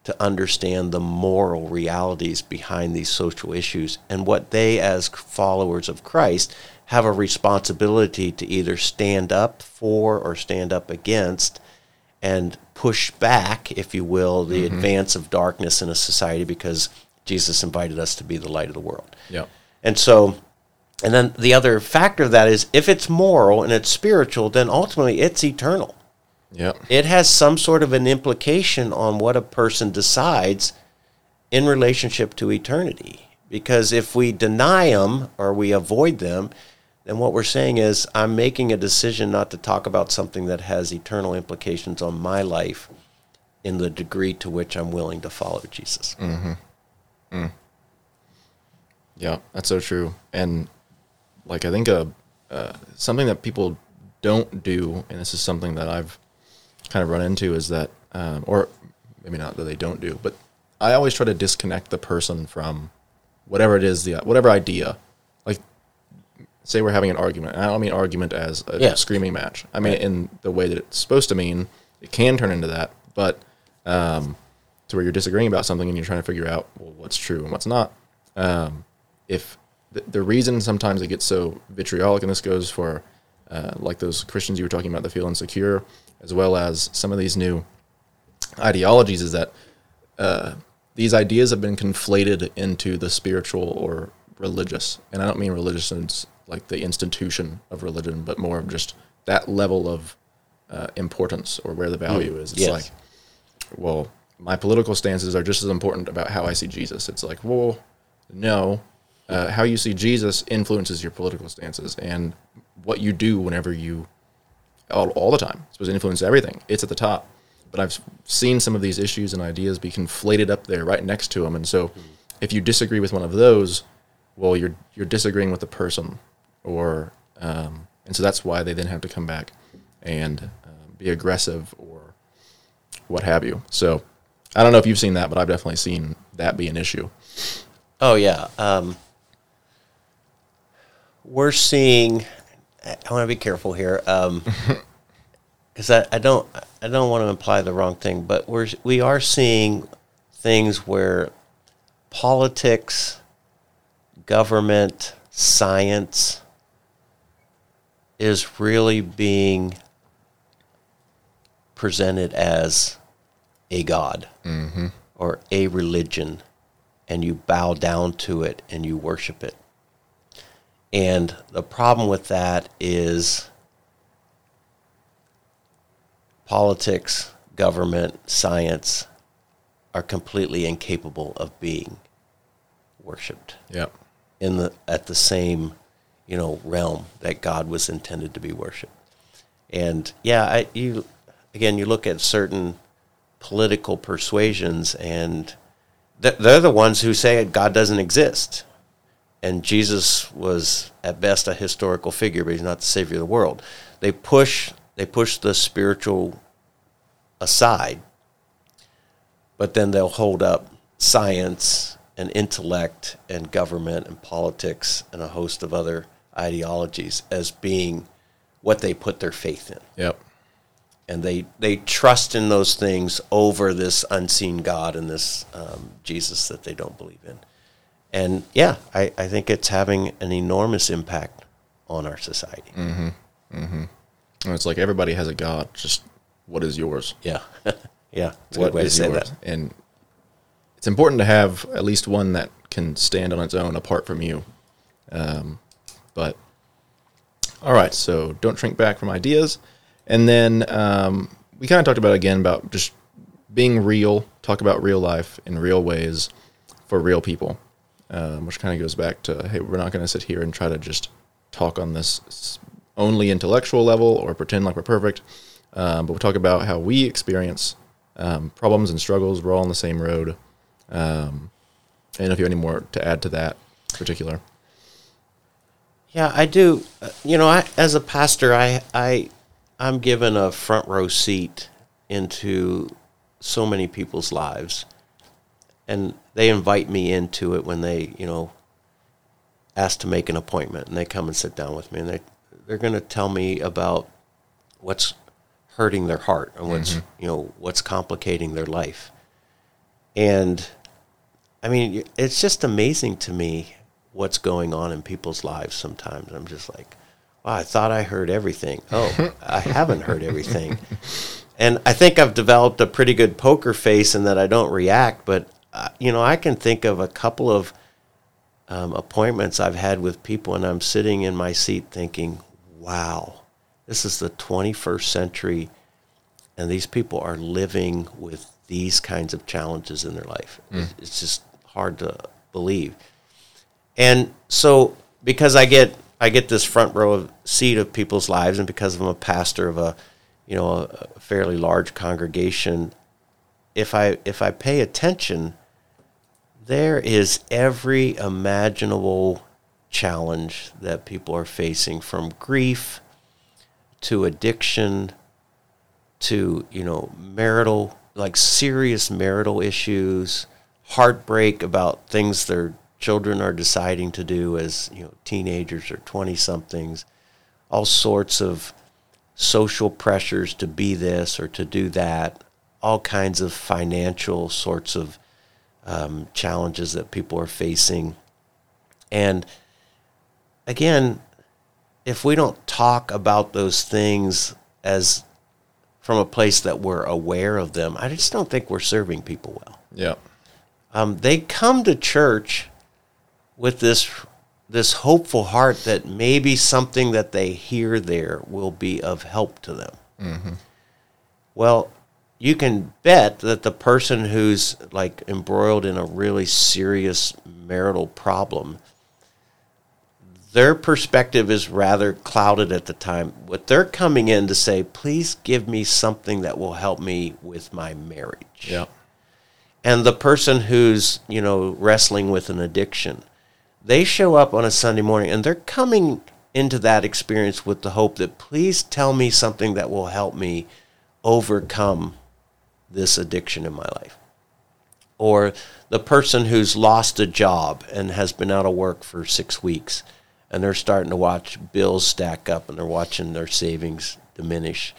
Speaker 2: to understand the moral realities behind these social issues and what they, as followers of Christ, have a responsibility to either stand up for or stand up against and push back, if you will, the mm-hmm. advance of darkness in a society because Jesus invited us to be the light of the world.
Speaker 1: Yeah.
Speaker 2: And so, and then the other factor of that is if it's moral and it's spiritual, then ultimately it's eternal.
Speaker 1: Yeah.
Speaker 2: It has some sort of an implication on what a person decides in relationship to eternity. Because if we deny them or we avoid them, then what we're saying is I'm making a decision not to talk about something that has eternal implications on my life in the degree to which I'm willing to follow Jesus. Hmm.
Speaker 1: Yeah, that's so true. And like I think a uh, something that people don't do, and this is something that I've kind of run into, is that, um, or maybe not that they don't do, but I always try to disconnect the person from whatever it is, the whatever idea. Like, say we're having an argument, and I don't mean argument as a
Speaker 2: Yeah.
Speaker 1: screaming match. I mean in the way that it's supposed to mean. It can turn into that, but um, to where you're disagreeing about something and you're trying to figure out well, what's true and what's not if the, the reason sometimes it gets so vitriolic, and this goes for uh, like those Christians you were talking about that feel insecure, as well as some of these new ideologies, is that uh, these ideas have been conflated into the spiritual or religious. And I don't mean religious in like the institution of religion, but more of just that level of uh, importance or where the value is. It's
Speaker 2: yes.
Speaker 1: like, well, my political stances are just as important about how I see Jesus. It's like, well, no, uh, how you see Jesus influences your political stances and what you do whenever you, all, all the time. It's supposed to influence everything. It's at the top. But I've seen some of these issues and ideas be conflated up there right next to them. And so if you disagree with one of those, well, you're, you're disagreeing with the person. Or, um, and so that's why they then have to come back and um, be aggressive or what have you. So I don't know if you've seen that, but I've definitely seen that be an issue.
Speaker 2: Oh yeah. Um, we're seeing. I want to be careful here, um, because I, I don't I don't want to imply the wrong thing, but we're we are seeing things where politics, government, science is really being presented as a god mm-hmm. or a religion and you bow down to it and you worship it. And the problem with that is politics, government, science are completely incapable of being worshiped
Speaker 1: Yep.
Speaker 2: in the at the same you know realm that God was intended to be worshipped. And yeah, I, you again you look at certain political persuasions and they're the ones who say God doesn't exist. And Jesus was at best a historical figure, but he's not the savior of the world. They push they push the spiritual aside, but then they'll hold up science and intellect and government and politics and a host of other ideologies as being what they put their faith in
Speaker 1: Yep.
Speaker 2: and they they trust in those things over this unseen God and this um, Jesus that they don't believe in. And yeah, I, I think it's having an enormous impact on our society.
Speaker 1: And it's like everybody has a God. Just what is yours?
Speaker 2: Yeah, yeah, it's a
Speaker 1: What
Speaker 2: good way to
Speaker 1: is
Speaker 2: say
Speaker 1: yours?
Speaker 2: that.
Speaker 1: And it's important to have at least one that can stand on its own apart from you. Um, but all right, so don't shrink back from ideas. And then um, we kind of talked about again about just being real, talk about real life in real ways for real people, um, which kind of goes back to hey, we're not going to sit here and try to just talk on this only intellectual level or pretend like we're perfect, um, but we'll talk about how we experience um, problems and struggles. We're all on the same road. Um, and if you have any more to add to that particular,
Speaker 2: Yeah, I do. You know, I, as a pastor, I, I, I'm given a front row seat into so many people's lives, and they invite me into it when they, you know, ask to make an appointment, and they come and sit down with me, and they, they're going to tell me about what's hurting their heart and what's, mm-hmm. you know, what's complicating their life, And I mean, it's just amazing to me what's going on in people's lives sometimes. I'm just like, wow, I thought I heard everything. Oh, I haven't heard everything. And I think I've developed a pretty good poker face in that I don't react, but, uh, you know, I can think of a couple of um, appointments I've had with people, and I'm sitting in my seat thinking, wow, this is the 21st century, and these people are living with these kinds of challenges in their life. Mm. It's just hard to believe. And so, because I get I get this front row of seat of people's lives, and because I'm a pastor of a you know a, a fairly large congregation, if I if I pay attention, there is every imaginable challenge that people are facing, from grief to addiction to you know marital like serious marital issues, heartbreak about things their children are deciding to do as you know teenagers or 20 somethings, all sorts of social pressures to be this or to do that, all kinds of financial sorts of um, challenges that people are facing. And again, if we don't talk about those things as from a place that we're aware of them, I just don't think we're serving people well.
Speaker 1: Yeah.
Speaker 2: Um, they come to church with this this hopeful heart that maybe something that they hear there will be of help to them. Mm-hmm. Well, you can bet that the person who's like embroiled in a really serious marital problem their perspective is rather clouded at the time. What they're coming in to say, please give me something that will help me with my marriage.
Speaker 1: Yeah.
Speaker 2: And the person who's, you know, wrestling with an addiction, they show up on a Sunday morning and they're coming into that experience with the hope that please tell me something that will help me overcome this addiction in my life. Or the person who's lost a job and has been out of work for six weeks and they're starting to watch bills stack up and they're watching their savings diminish.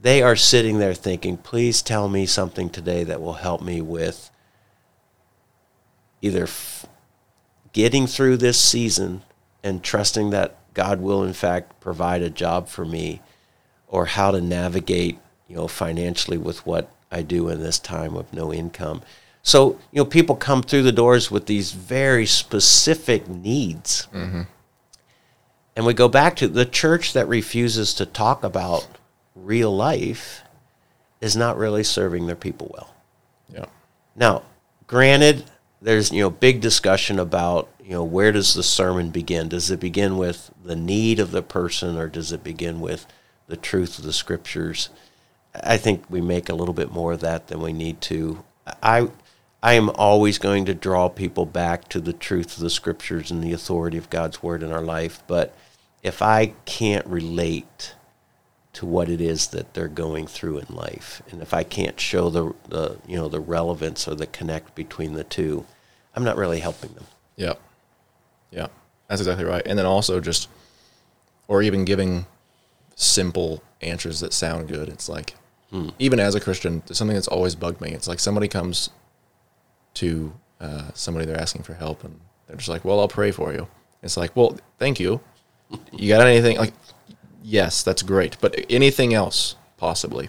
Speaker 2: They are sitting there thinking, please tell me something today that will help me with either f- getting through this season and trusting that God will, in fact, provide a job for me or how to navigate, you know, financially with what I do in this time of no income. So, you know, people come through the doors with these very specific needs. Mm-hmm and we go back to the church that refuses to talk about real life is not really serving their people well.
Speaker 1: Yeah.
Speaker 2: Now, granted, there's you know big discussion about you know where does the sermon begin? Does it begin with the need of the person, or does it begin with the truth of the scriptures? I think we make a little bit more of that than we need to. I I am always going to draw people back to the truth of the scriptures and the authority of God's word in our life, but if I can't relate to what it is that they're going through in life, and if I can't show the, the you know the relevance or the connect between the two, I'm not really helping them.
Speaker 1: Yeah, yeah, that's exactly right. And then also just, or even giving simple answers that sound good. It's like, hmm. even as a Christian, something that's always bugged me. It's like somebody comes to uh, somebody they're asking for help, and they're just like, "Well, I'll pray for you." It's like, "Well, thank you." you got anything like yes that's great but anything else possibly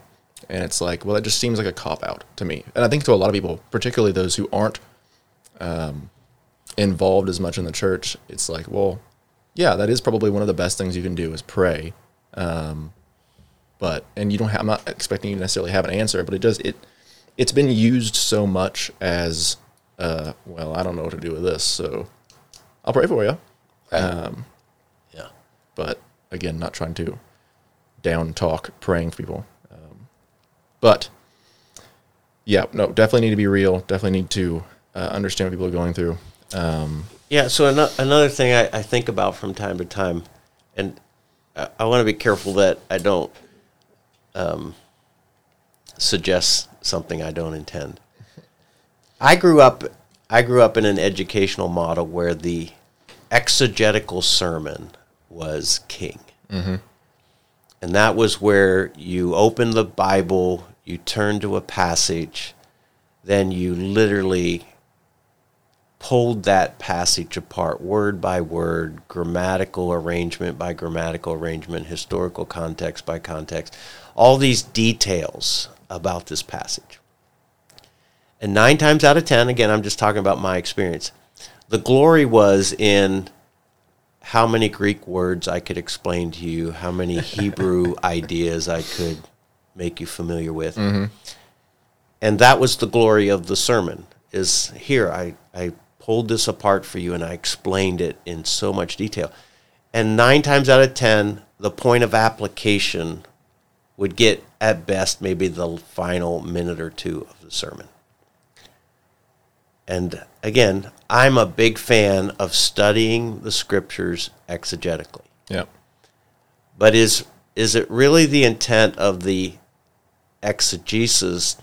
Speaker 1: and it's like well that just seems like a cop out to me and i think to a lot of people particularly those who aren't um, involved as much in the church it's like well yeah that is probably one of the best things you can do is pray um, but and you don't have i'm not expecting you to necessarily have an answer but it does it it's been used so much as uh, well i don't know what to do with this so i'll pray for you um, yeah, but again, not trying to down talk praying for people. Um, but yeah, no, definitely need to be real. Definitely need to uh, understand what people are going through. Um,
Speaker 2: yeah. So an- another thing I, I, think about from time to time, and I, I want to be careful that I don't um, suggest something I don't intend. I grew up. I grew up in an educational model where the exegetical sermon was king. Mm-hmm. And that was where you open the Bible, you turn to a passage, then you literally pulled that passage apart word by word, grammatical arrangement by grammatical arrangement, historical context by context, all these details about this passage. And nine times out of ten, again, I'm just talking about my experience, the glory was in how many Greek words I could explain to you, how many Hebrew ideas I could make you familiar with. Mm-hmm. And that was the glory of the sermon is here I, I pulled this apart for you and I explained it in so much detail. And nine times out of ten, the point of application would get at best maybe the final minute or two of the sermon. And again, I'm a big fan of studying the scriptures exegetically.
Speaker 1: Yeah.
Speaker 2: But is is it really the intent of the exegesis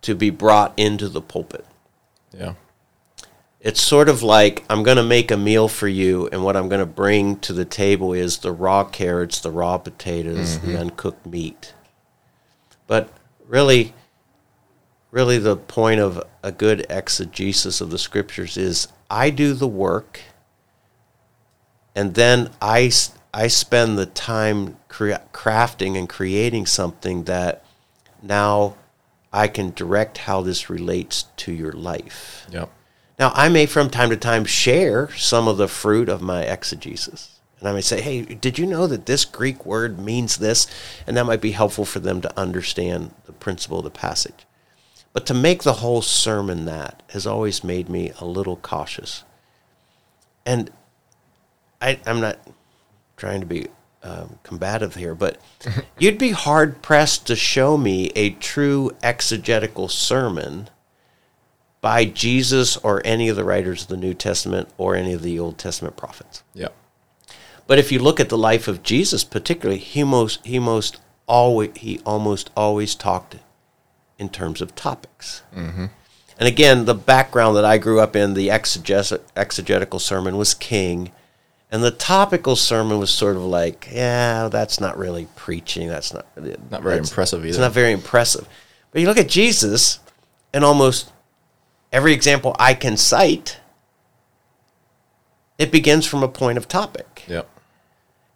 Speaker 2: to be brought into the pulpit?
Speaker 1: Yeah.
Speaker 2: It's sort of like I'm going to make a meal for you, and what I'm going to bring to the table is the raw carrots, the raw potatoes, mm-hmm. the uncooked meat. But really, really, the point of a good exegesis of the scriptures is I do the work, and then I, I spend the time crea- crafting and creating something that now I can direct how this relates to your life.
Speaker 1: Yeah.
Speaker 2: Now, I may from time to time share some of the fruit of my exegesis. And I may say, hey, did you know that this Greek word means this? And that might be helpful for them to understand the principle of the passage. But to make the whole sermon that has always made me a little cautious. And I, I'm not trying to be um, combative here, but you'd be hard pressed to show me a true exegetical sermon by Jesus or any of the writers of the New Testament or any of the Old Testament prophets.
Speaker 1: Yeah.
Speaker 2: But if you look at the life of Jesus, particularly, he most he most always he almost always talked in terms of topics. Mm-hmm. And again, the background that I grew up in, the exeges- exegetical sermon was king, and the topical sermon was sort of like, yeah, that's not really preaching. That's not
Speaker 1: Not very impressive
Speaker 2: It's not very impressive. But you look at Jesus, and almost every example I can cite, it begins from a point of topic
Speaker 1: Yeah.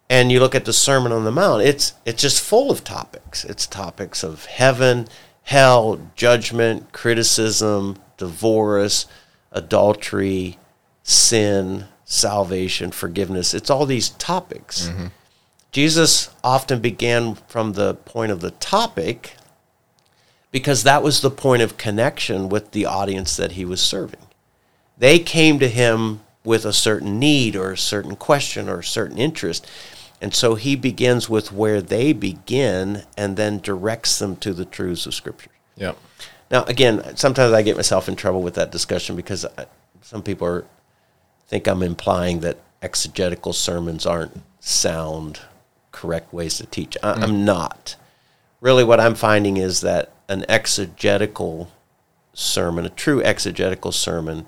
Speaker 2: and you look at the Sermon on the Mount, it's it's just full of topics. It's topics of heaven, hell, judgment, criticism, divorce, adultery, sin, salvation, forgiveness. It's all these topics. Mm-hmm. Jesus often began from the point of the topic because that was the point of connection with the audience that he was serving they came to him with a certain need or a certain question or a certain interest. And so he begins with where they begin and then directs them to the truths of Scripture.
Speaker 1: Yeah.
Speaker 2: Now, again, sometimes I get myself in trouble with that discussion because I, some people are, think I'm implying that exegetical sermons aren't sound, correct ways to teach. I, I'm mm. not. Really, what I'm finding is that an exegetical sermon, a true exegetical sermon,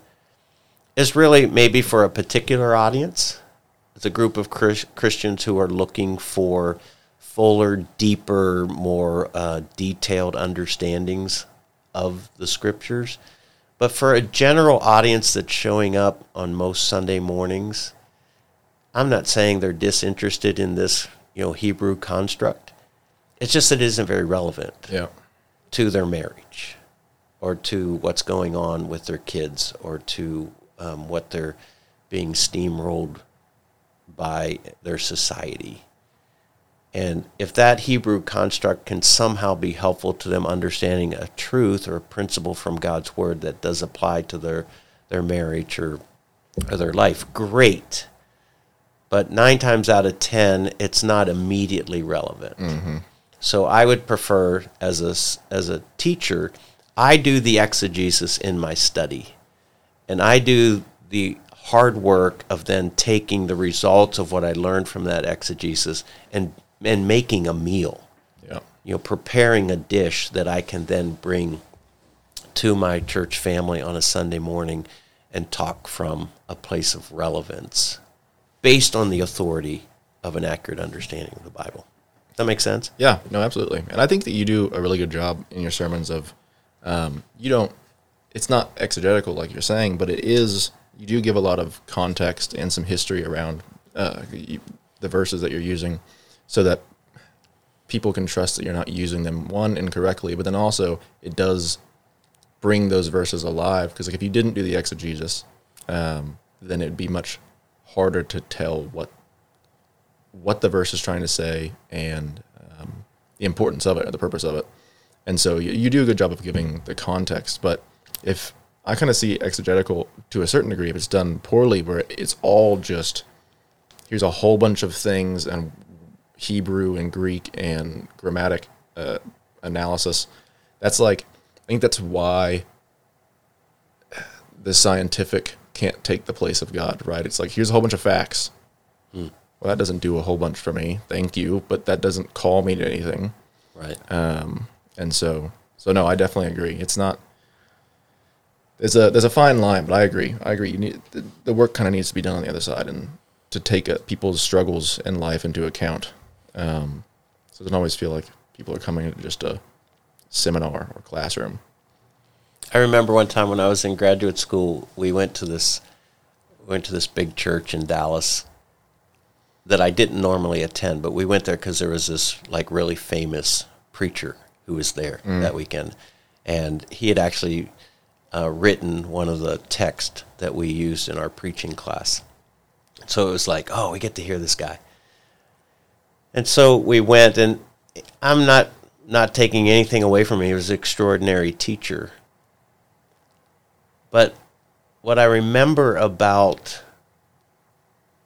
Speaker 2: is really maybe for a particular audience. It's a group of Chris- Christians who are looking for fuller, deeper, more uh, detailed understandings of the scriptures. But for a general audience that's showing up on most Sunday mornings, I'm not saying they're disinterested in this, you know, Hebrew construct. It's just that it isn't very relevant
Speaker 1: Yeah.
Speaker 2: To their marriage or to what's going on with their kids or to um, what they're being steamrolled by their society. And if that Hebrew construct can somehow be helpful to them understanding a truth or a principle from God's word that does apply to their, their marriage or, or their life, great. But nine times out of ten, it's not immediately relevant. So I would prefer, as a as a teacher, I do the exegesis in my study, and I do the hard work of then taking the results of what I learned from that exegesis and and making a meal.
Speaker 1: Yeah.
Speaker 2: You know, preparing a dish that I can then bring to my church family on a Sunday morning and talk from a place of relevance based on the authority of an accurate understanding of the Bible. That makes sense?
Speaker 1: Yeah, no, absolutely. And I think that you do a really good job in your sermons of um, you don't. It's not exegetical like you're saying, but it is. You do give a lot of context and some history around uh, the verses that you're using, so that people can trust that you're not using them one incorrectly, but then also it does bring those verses alive because like if you didn't do the exegesis, um, then it'd be much harder to tell what what the verse is trying to say and um, the importance of it or the purpose of it. And so you, you do a good job of giving the context, but if I kind of see exegetical to a certain degree, if it's done poorly, where it's all just here's a whole bunch of things and Hebrew and Greek and grammatic uh, analysis. That's like I think that's why the scientific can't take the place of God, right? It's like here's a whole bunch of facts.
Speaker 2: Hmm.
Speaker 1: Well, that doesn't do a whole bunch for me. Thank you, but that doesn't call me to anything.
Speaker 2: Right.
Speaker 1: Um, and so, so no, I definitely agree. It's not. There's a there's a fine line, but I agree. I agree. You need the, the work kind of needs to be done on the other side, and to take uh, people's struggles in life into account. Um, so it doesn't always feel like people are coming to just a seminar or classroom.
Speaker 2: I remember one time when I was in graduate school, we went to this went to this big church in Dallas that I didn't normally attend, but we went there because there was this like really famous preacher who was there that weekend, and he had actually uh, written one of the texts that we used in our preaching class. So it was like, oh, we get to hear this guy. And so we went, and I'm not not taking anything away from him. He was an extraordinary teacher. But what I remember about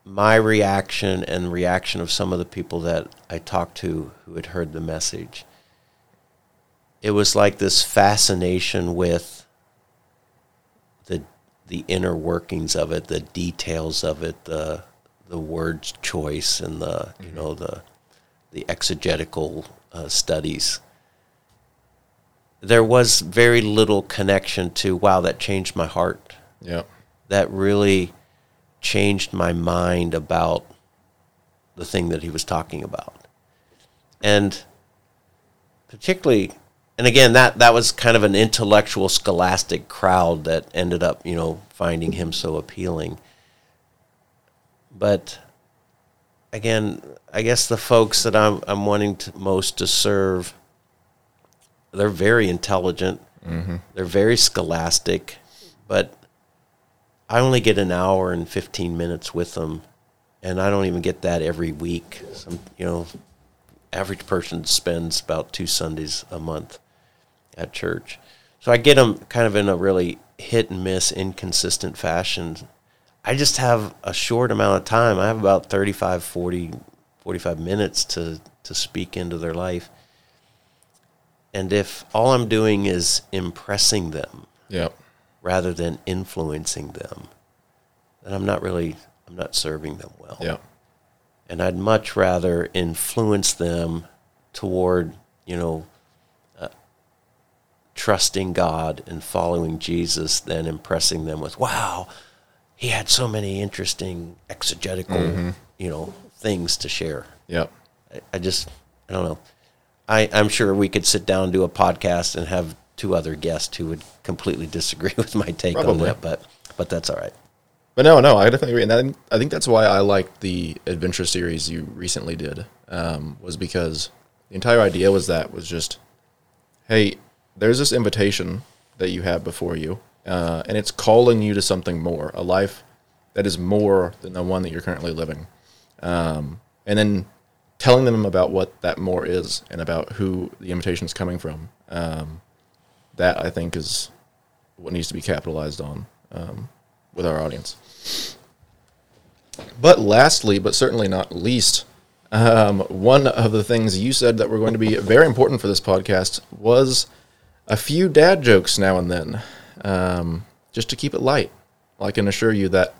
Speaker 2: my reaction and reaction of some of the people that I talked to who had heard the message, it was like this fascination with the the inner workings of it, the details of it, the the word choice and the you know the the exegetical uh, studies. There was very little connection to wow that changed my heart
Speaker 1: Yeah.
Speaker 2: that really changed my mind about the thing that he was talking about. And particularly and again that that was kind of an intellectual scholastic crowd that ended up, you know, finding him so appealing. But again, I guess the folks that I'm I'm wanting to most to serve they're very intelligent. Mm-hmm. They're very scholastic, but I only get an hour and 15 minutes with them, and I don't even get that every week. Some, you know, average person spends about two Sundays a month at church. So I get them kind of in a really hit and miss, inconsistent fashion. I just have a short amount of time. I have about 35, 40, 45 minutes to, to speak into their life. And if all I'm doing is impressing them,
Speaker 1: Yeah.
Speaker 2: Rather than influencing them, then I'm not really I'm not serving them well.
Speaker 1: Yeah.
Speaker 2: And I'd much rather influence them toward, you know, uh, trusting God and following Jesus than impressing them with, wow, he had so many interesting exegetical, you know, things to share.
Speaker 1: Yeah.
Speaker 2: I, I just I don't know. I, I'm sure we could sit down and do a podcast and have two other guests who would completely disagree with my take on
Speaker 1: Probably.
Speaker 2: that, but but that's all right.
Speaker 1: But no, no, I definitely agree, and that, I think that's why I liked the adventure series you recently did. Um, was because the entire idea was that was just, hey, there's this invitation that you have before you, uh, and it's calling you to something more, a life that is more than the one that you're currently living, um, and then telling them about what that more is and about who the invitation is coming from. Um, that I think is what needs to be capitalized on um, with our audience. But lastly, but certainly not least, um, one of the things you said that were going to be very important for this podcast was a few dad jokes now and then, um, just to keep it light. I can assure you that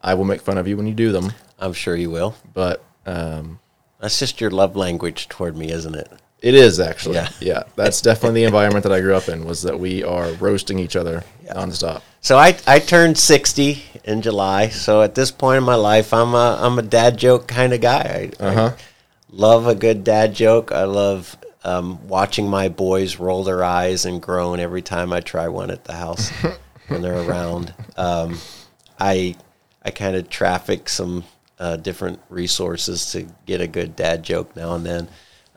Speaker 1: I will make fun of you when you do them,
Speaker 2: I'm sure you will.
Speaker 1: but um,
Speaker 2: That's just your love language toward me, isn't it?
Speaker 1: It is actually,
Speaker 2: Yeah.
Speaker 1: yeah, that's definitely the environment that I grew up in. Was that we are roasting each other
Speaker 2: Yeah.
Speaker 1: nonstop.
Speaker 2: So I, I turned 60 in July. So at this point in my life, I'm a, I'm a dad joke kind of guy. I, I
Speaker 1: Uh huh.
Speaker 2: love a good dad joke. I love um, watching my boys roll their eyes and groan every time I try one at the house when they're around. Um, I I kind of traffic some uh, different resources to get a good dad joke now and then.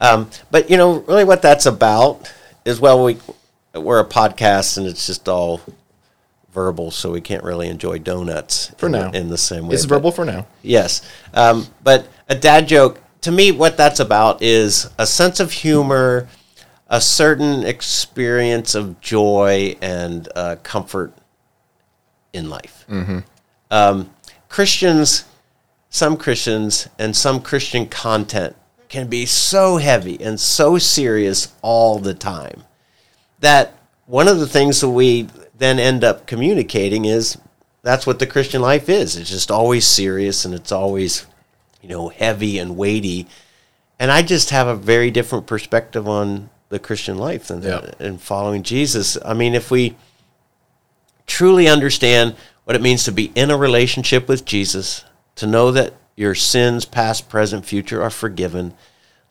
Speaker 2: Um, but you know, really, what that's about is well, we we're a podcast and it's just all verbal, so we can't really enjoy donuts
Speaker 1: For
Speaker 2: in,
Speaker 1: now.
Speaker 2: in the same way.
Speaker 1: It's
Speaker 2: but-
Speaker 1: verbal for now.
Speaker 2: Yes. Um, but a dad joke, to me, what that's about is a sense of humor, a certain experience of joy and uh, comfort in life. Um, Christians, some Christians, and some Christian content can be so heavy and so serious all the time that one of the things that we then end up communicating is that's what the Christian life is. It's just always serious and it's always, you know, heavy and weighty. And I just have a very different perspective on the Christian life than
Speaker 1: Yeah.
Speaker 2: and following Jesus. I mean, if we truly understand what it means to be in a relationship with Jesus, to know that your sins, past, present, future, are forgiven,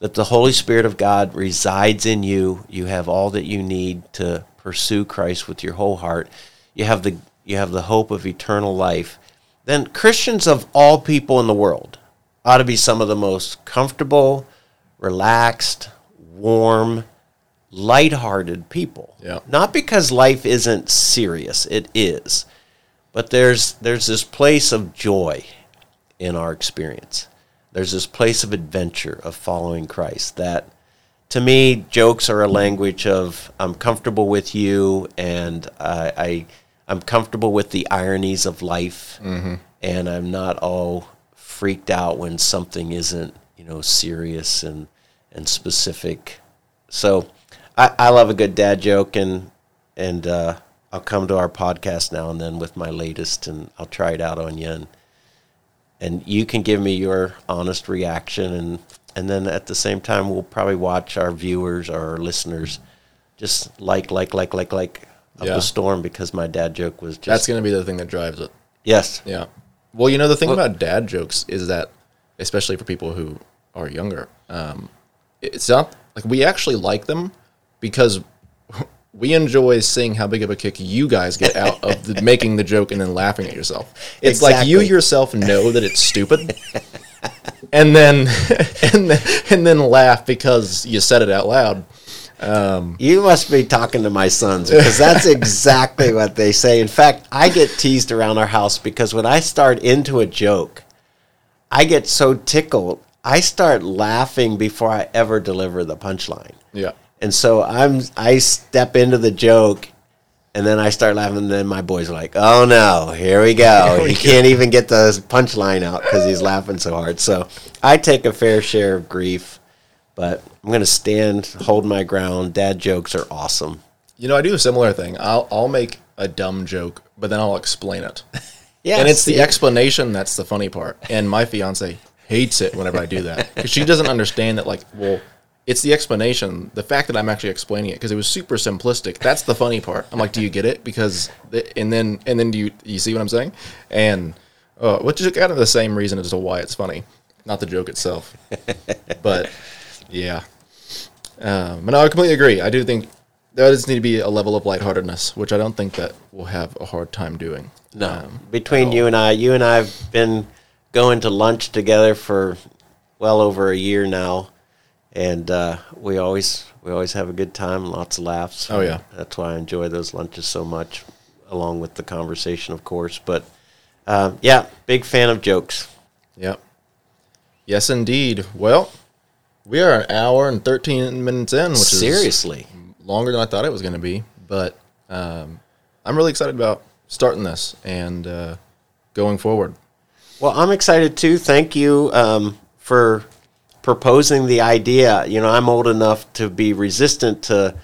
Speaker 2: that the Holy Spirit of God resides in you, you have all that you need to pursue Christ with your whole heart. You have the you have the hope of eternal life. Then Christians of all people in the world ought to be some of the most comfortable, relaxed, warm, lighthearted people.
Speaker 1: Yeah.
Speaker 2: Not because life isn't serious, it is. But there's there's this place of joy in our experience. There's this place of adventure of following Christ that to me jokes are a language of I'm comfortable with you and I, I I'm comfortable with the ironies of life and I'm not all freaked out when something isn't, you know, serious and and specific. So I, I love a good dad joke and and uh, I'll come to our podcast now and then with my latest and I'll try it out on you and and you can give me your honest reaction and and then at the same time we'll probably watch our viewers or our listeners just like like like like like up
Speaker 1: Yeah.
Speaker 2: the storm because my dad joke was just
Speaker 1: That's going to be the thing that drives it.
Speaker 2: yes
Speaker 1: Yeah. Well, you know, the thing
Speaker 2: Well-
Speaker 1: about dad jokes is that, especially for people who are younger, um, it's not like we actually like them because we enjoy seeing how big of a kick you guys get out of the, making the joke and then laughing at yourself. It's like you yourself know that it's stupid. And then, and then, and then laugh because you said it out loud.
Speaker 2: Um, you must be talking to my sons because that's exactly what they say. In fact, I get teased around our house because when I start into a joke, I get so tickled, I start laughing before I ever deliver the punchline.
Speaker 1: Yeah.
Speaker 2: And so I'm I step into the joke and then I start laughing and then my boys are like, "Oh no, here we go.
Speaker 1: Here we
Speaker 2: he can't even get the punchline out cuz he's laughing so hard." So, I take a fair share of grief, but I'm going to stand, hold my ground. Dad jokes are awesome.
Speaker 1: You know, I do a similar thing. I'll I'll make a dumb joke, but then I'll explain it.
Speaker 2: Yeah.
Speaker 1: and it's the explanation that's the funny part. And my fiance hates it whenever I do that because she doesn't understand that. Like, well, it's the explanation, the fact that I'm actually explaining it because it was super simplistic. That's the funny part. I'm like, do you get it? Because the, and then and then do you you see what I'm saying? And uh, which is kind of the same reason as to why it's funny, not the joke itself. but yeah, um, but I completely agree. I do think there does need to be a level of lightheartedness, which I don't think that we'll have a hard time doing.
Speaker 2: No,
Speaker 1: Um,
Speaker 2: between you and I, you and I have been going to lunch together for well over a year now, and uh, we always we always have a good time, lots of laughs.
Speaker 1: Oh, yeah.
Speaker 2: that's why I enjoy those lunches so much, along with the conversation, of course. But um, yeah, big fan of jokes.
Speaker 1: Yep. Yes, indeed. Well, we are an hour and 13 minutes in, which is
Speaker 2: Seriously,
Speaker 1: longer than I thought it was going to be. But um, I'm really excited about starting this and uh, going forward.
Speaker 2: Well, I'm excited too. Thank you um, for proposing the idea. You know, I'm old enough to be resistant to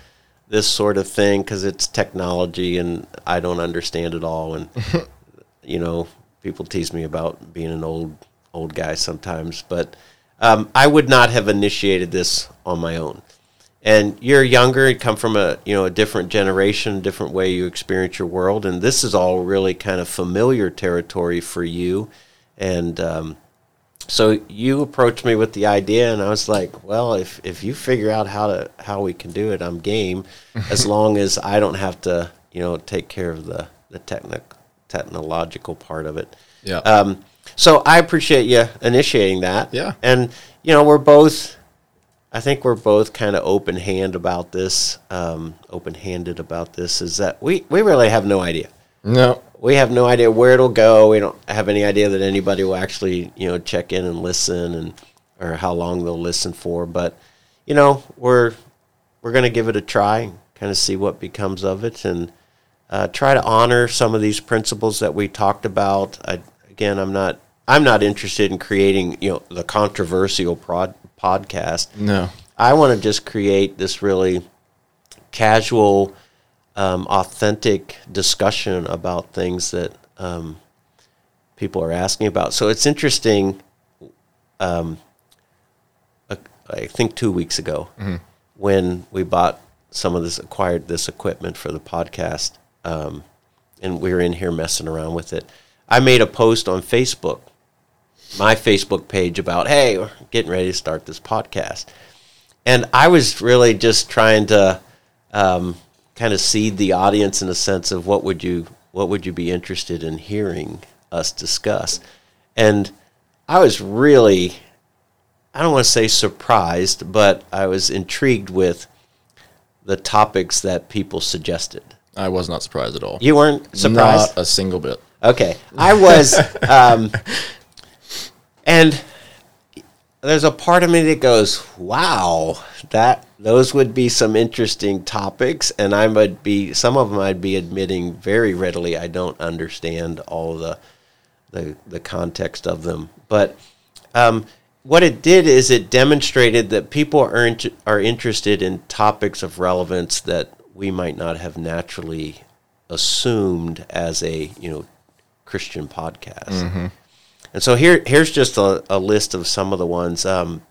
Speaker 2: this sort of thing because it's technology and I don't understand it all. And you know, people tease me about being an old old guy sometimes, but um, I would not have initiated this on my own. And you're younger, you come from a you know a different generation, different way you experience your world, and this is all really kind of familiar territory for you. And um, so you approached me with the idea, and I was like, "Well, if if you figure out how to how we can do it, I'm game. as long as I don't have to, you know, take care of the the technic technological part of it."
Speaker 1: Yeah.
Speaker 2: Um, so I appreciate you initiating that.
Speaker 1: Yeah.
Speaker 2: And you know, we're both. I think we're both kind of open hand about this. Um, open handed about this is that we we really have no idea
Speaker 1: no.
Speaker 2: we have no idea where it'll go. We don't have any idea that anybody will actually, you know, check in and listen and or how long they'll listen for. But, you know, we're we're going to give it a try, and kind of see what becomes of it, and uh, try to honor some of these principles that we talked about. I, again, I'm not I'm not interested in creating, you know, the controversial prod, podcast.
Speaker 1: No.
Speaker 2: I want to just create this really casual, um, authentic discussion about things that um, people are asking about. So it's interesting. Um, uh, I think two weeks ago, when we bought some of this, acquired this equipment for the podcast, um, and we were in here messing around with it. I made a post on Facebook, my Facebook page about, hey, we're getting ready to start this podcast and I was really just trying to um, kind of seed the audience in a sense of what would you what would you be interested in hearing us discuss, and I was really I don't want to say surprised, but I was intrigued with the topics that people suggested.
Speaker 1: I was not surprised at all.
Speaker 2: You weren't surprised.
Speaker 1: Not a single bit.
Speaker 2: Okay, I was, um, and there's a part of me that goes, "Wow, that those would be some interesting topics," and I would be some of them I'd be admitting very readily I don't understand all the the the context of them, but. Um, what it did is it demonstrated that people are int- are interested in topics of relevance that we might not have naturally assumed as a you know Christian podcast. And so here here's just a, a list of some of the ones. Um,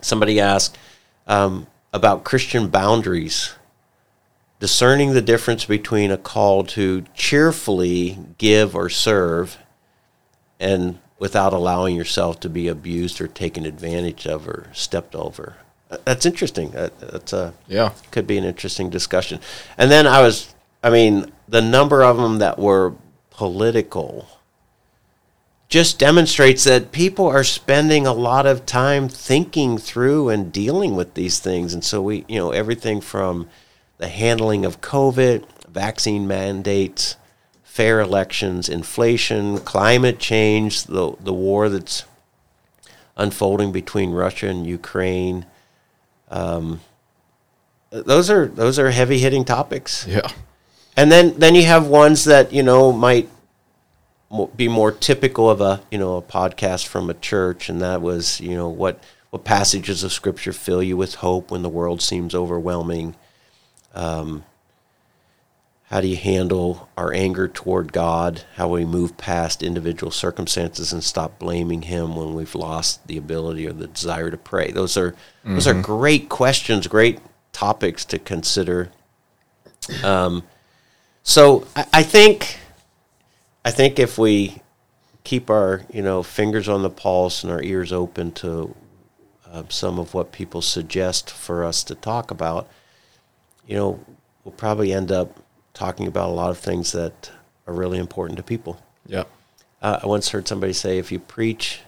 Speaker 2: somebody asked um, about Christian boundaries, discerning the difference between a call to cheerfully give or serve, and without allowing yourself to be abused or taken advantage of or stepped over. Uh, That's interesting. That's a
Speaker 1: Yeah.
Speaker 2: could be an interesting discussion. And then I was, I mean, the number of them that were political just demonstrates that people are spending a lot of time thinking through and dealing with these things. And so we, you know, everything from the handling of COVID, vaccine mandates, fair elections, inflation, climate change, the the war that's unfolding between Russia and Ukraine. Um, those are those are heavy hitting topics.
Speaker 1: Yeah.
Speaker 2: And then then you have ones that you know might be more typical of a you know a podcast from a church, and that was you know what what passages of scripture fill you with hope when the world seems overwhelming. Um, how do you handle our anger toward God? How we move past individual circumstances and stop blaming Him when we've lost the ability or the desire to pray? Those are those are great questions, great topics to consider. Um, so I, I think I think if we keep our you know fingers on the pulse and our ears open to uh, some of what people suggest for us to talk about, you know, we'll probably end up talking about a lot of things that are really important to people.
Speaker 1: Yeah.
Speaker 2: Uh, I once heard somebody say, if you preach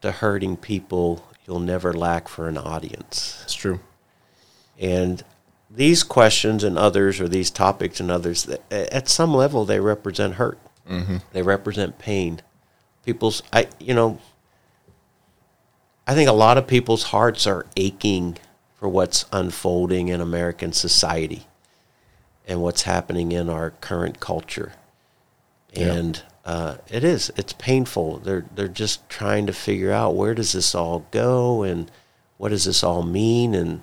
Speaker 2: to hurting people, you'll never lack for an audience.
Speaker 1: It's true.
Speaker 2: And these questions and others, or these topics and others, th- at some level, they represent hurt. Mm-hmm. They represent pain. People's, I, you know, I think a lot of people's hearts are aching for what's unfolding in American society and what's happening in our current culture.
Speaker 1: Yeah.
Speaker 2: And uh, it is, it's painful. They're, they're just trying to figure out where does this all go and what does this all mean? And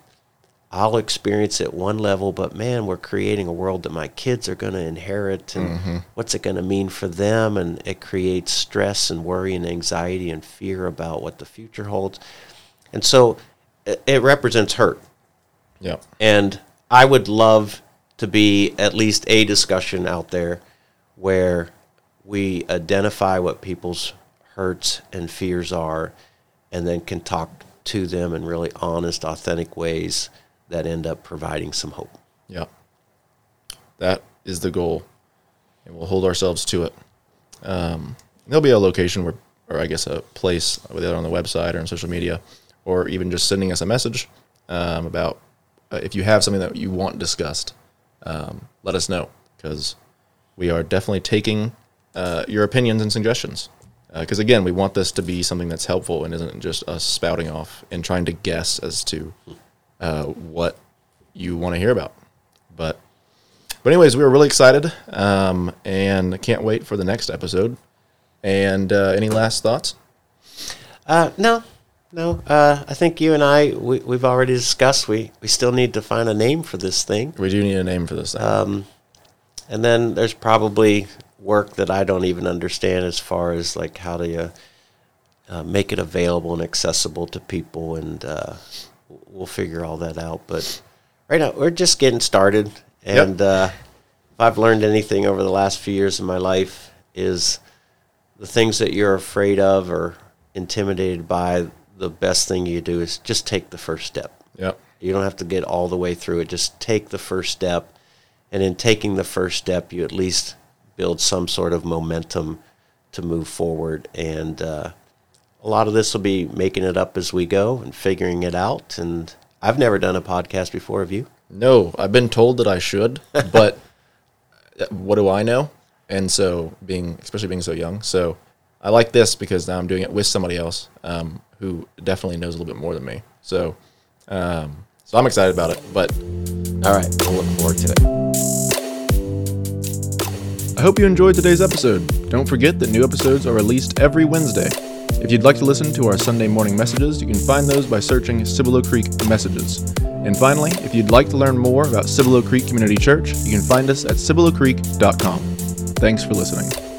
Speaker 2: I'll experience it one level, but man, we're creating a world that my kids are going to inherit, and mm-hmm. what's it going to mean for them? And it creates stress and worry and anxiety and fear about what the future holds. And so it, it represents hurt.
Speaker 1: Yeah.
Speaker 2: And I would love to be at least a discussion out there where we identify what people's hurts and fears are, and then can talk to them in really honest, authentic ways that end up providing some hope.
Speaker 1: Yeah. That is the goal. And we'll hold ourselves to it. Um, there'll be a location where, or I guess a place, whether on the website or on social media, or even just sending us a message um, about uh, if you have something that you want discussed, um, let us know because we are definitely taking uh, your opinions and suggestions. Because again, we want this to be something that's helpful and isn't just us spouting off and trying to guess as to uh, what you want to hear about. But, but anyways, we were really excited um, and can't wait for the next episode. And uh, any last thoughts?
Speaker 2: Uh, no, no. Uh, I think you and I we, we've already discussed. We we still need to find a name for this thing.
Speaker 1: We do need a name for this thing.
Speaker 2: Um, and then there's probably work that I don't even understand as far as like how to uh, uh, make it available and accessible to people, and uh, we'll figure all that out. But right now we're just getting started, and uh, if I've learned anything over the last few years of my life is the things that you're afraid of or intimidated by. The best thing you do is just take the first step.
Speaker 1: yep.
Speaker 2: You don't have to get all the way through it. Just take the first step. And in taking the first step, you at least build some sort of momentum to move forward. And uh, a lot of this will be making it up as we go and figuring it out. And I've never done a podcast before, have you?
Speaker 1: No, I've been told that I should, but what do I know? And so, being especially being so young, so I like this because now I'm doing it with somebody else um, who definitely knows a little bit more than me. So, um, so I'm excited about it. But
Speaker 2: All right, we'll look forward to it.
Speaker 1: I hope you enjoyed today's episode. Don't forget that new episodes are released every Wednesday. If you'd like to listen to our Sunday morning messages, you can find those by searching Cibolo Creek Messages. And finally, if you'd like to learn more about Cibolo Creek Community Church, you can find us at cibolocreek.com. Thanks for listening.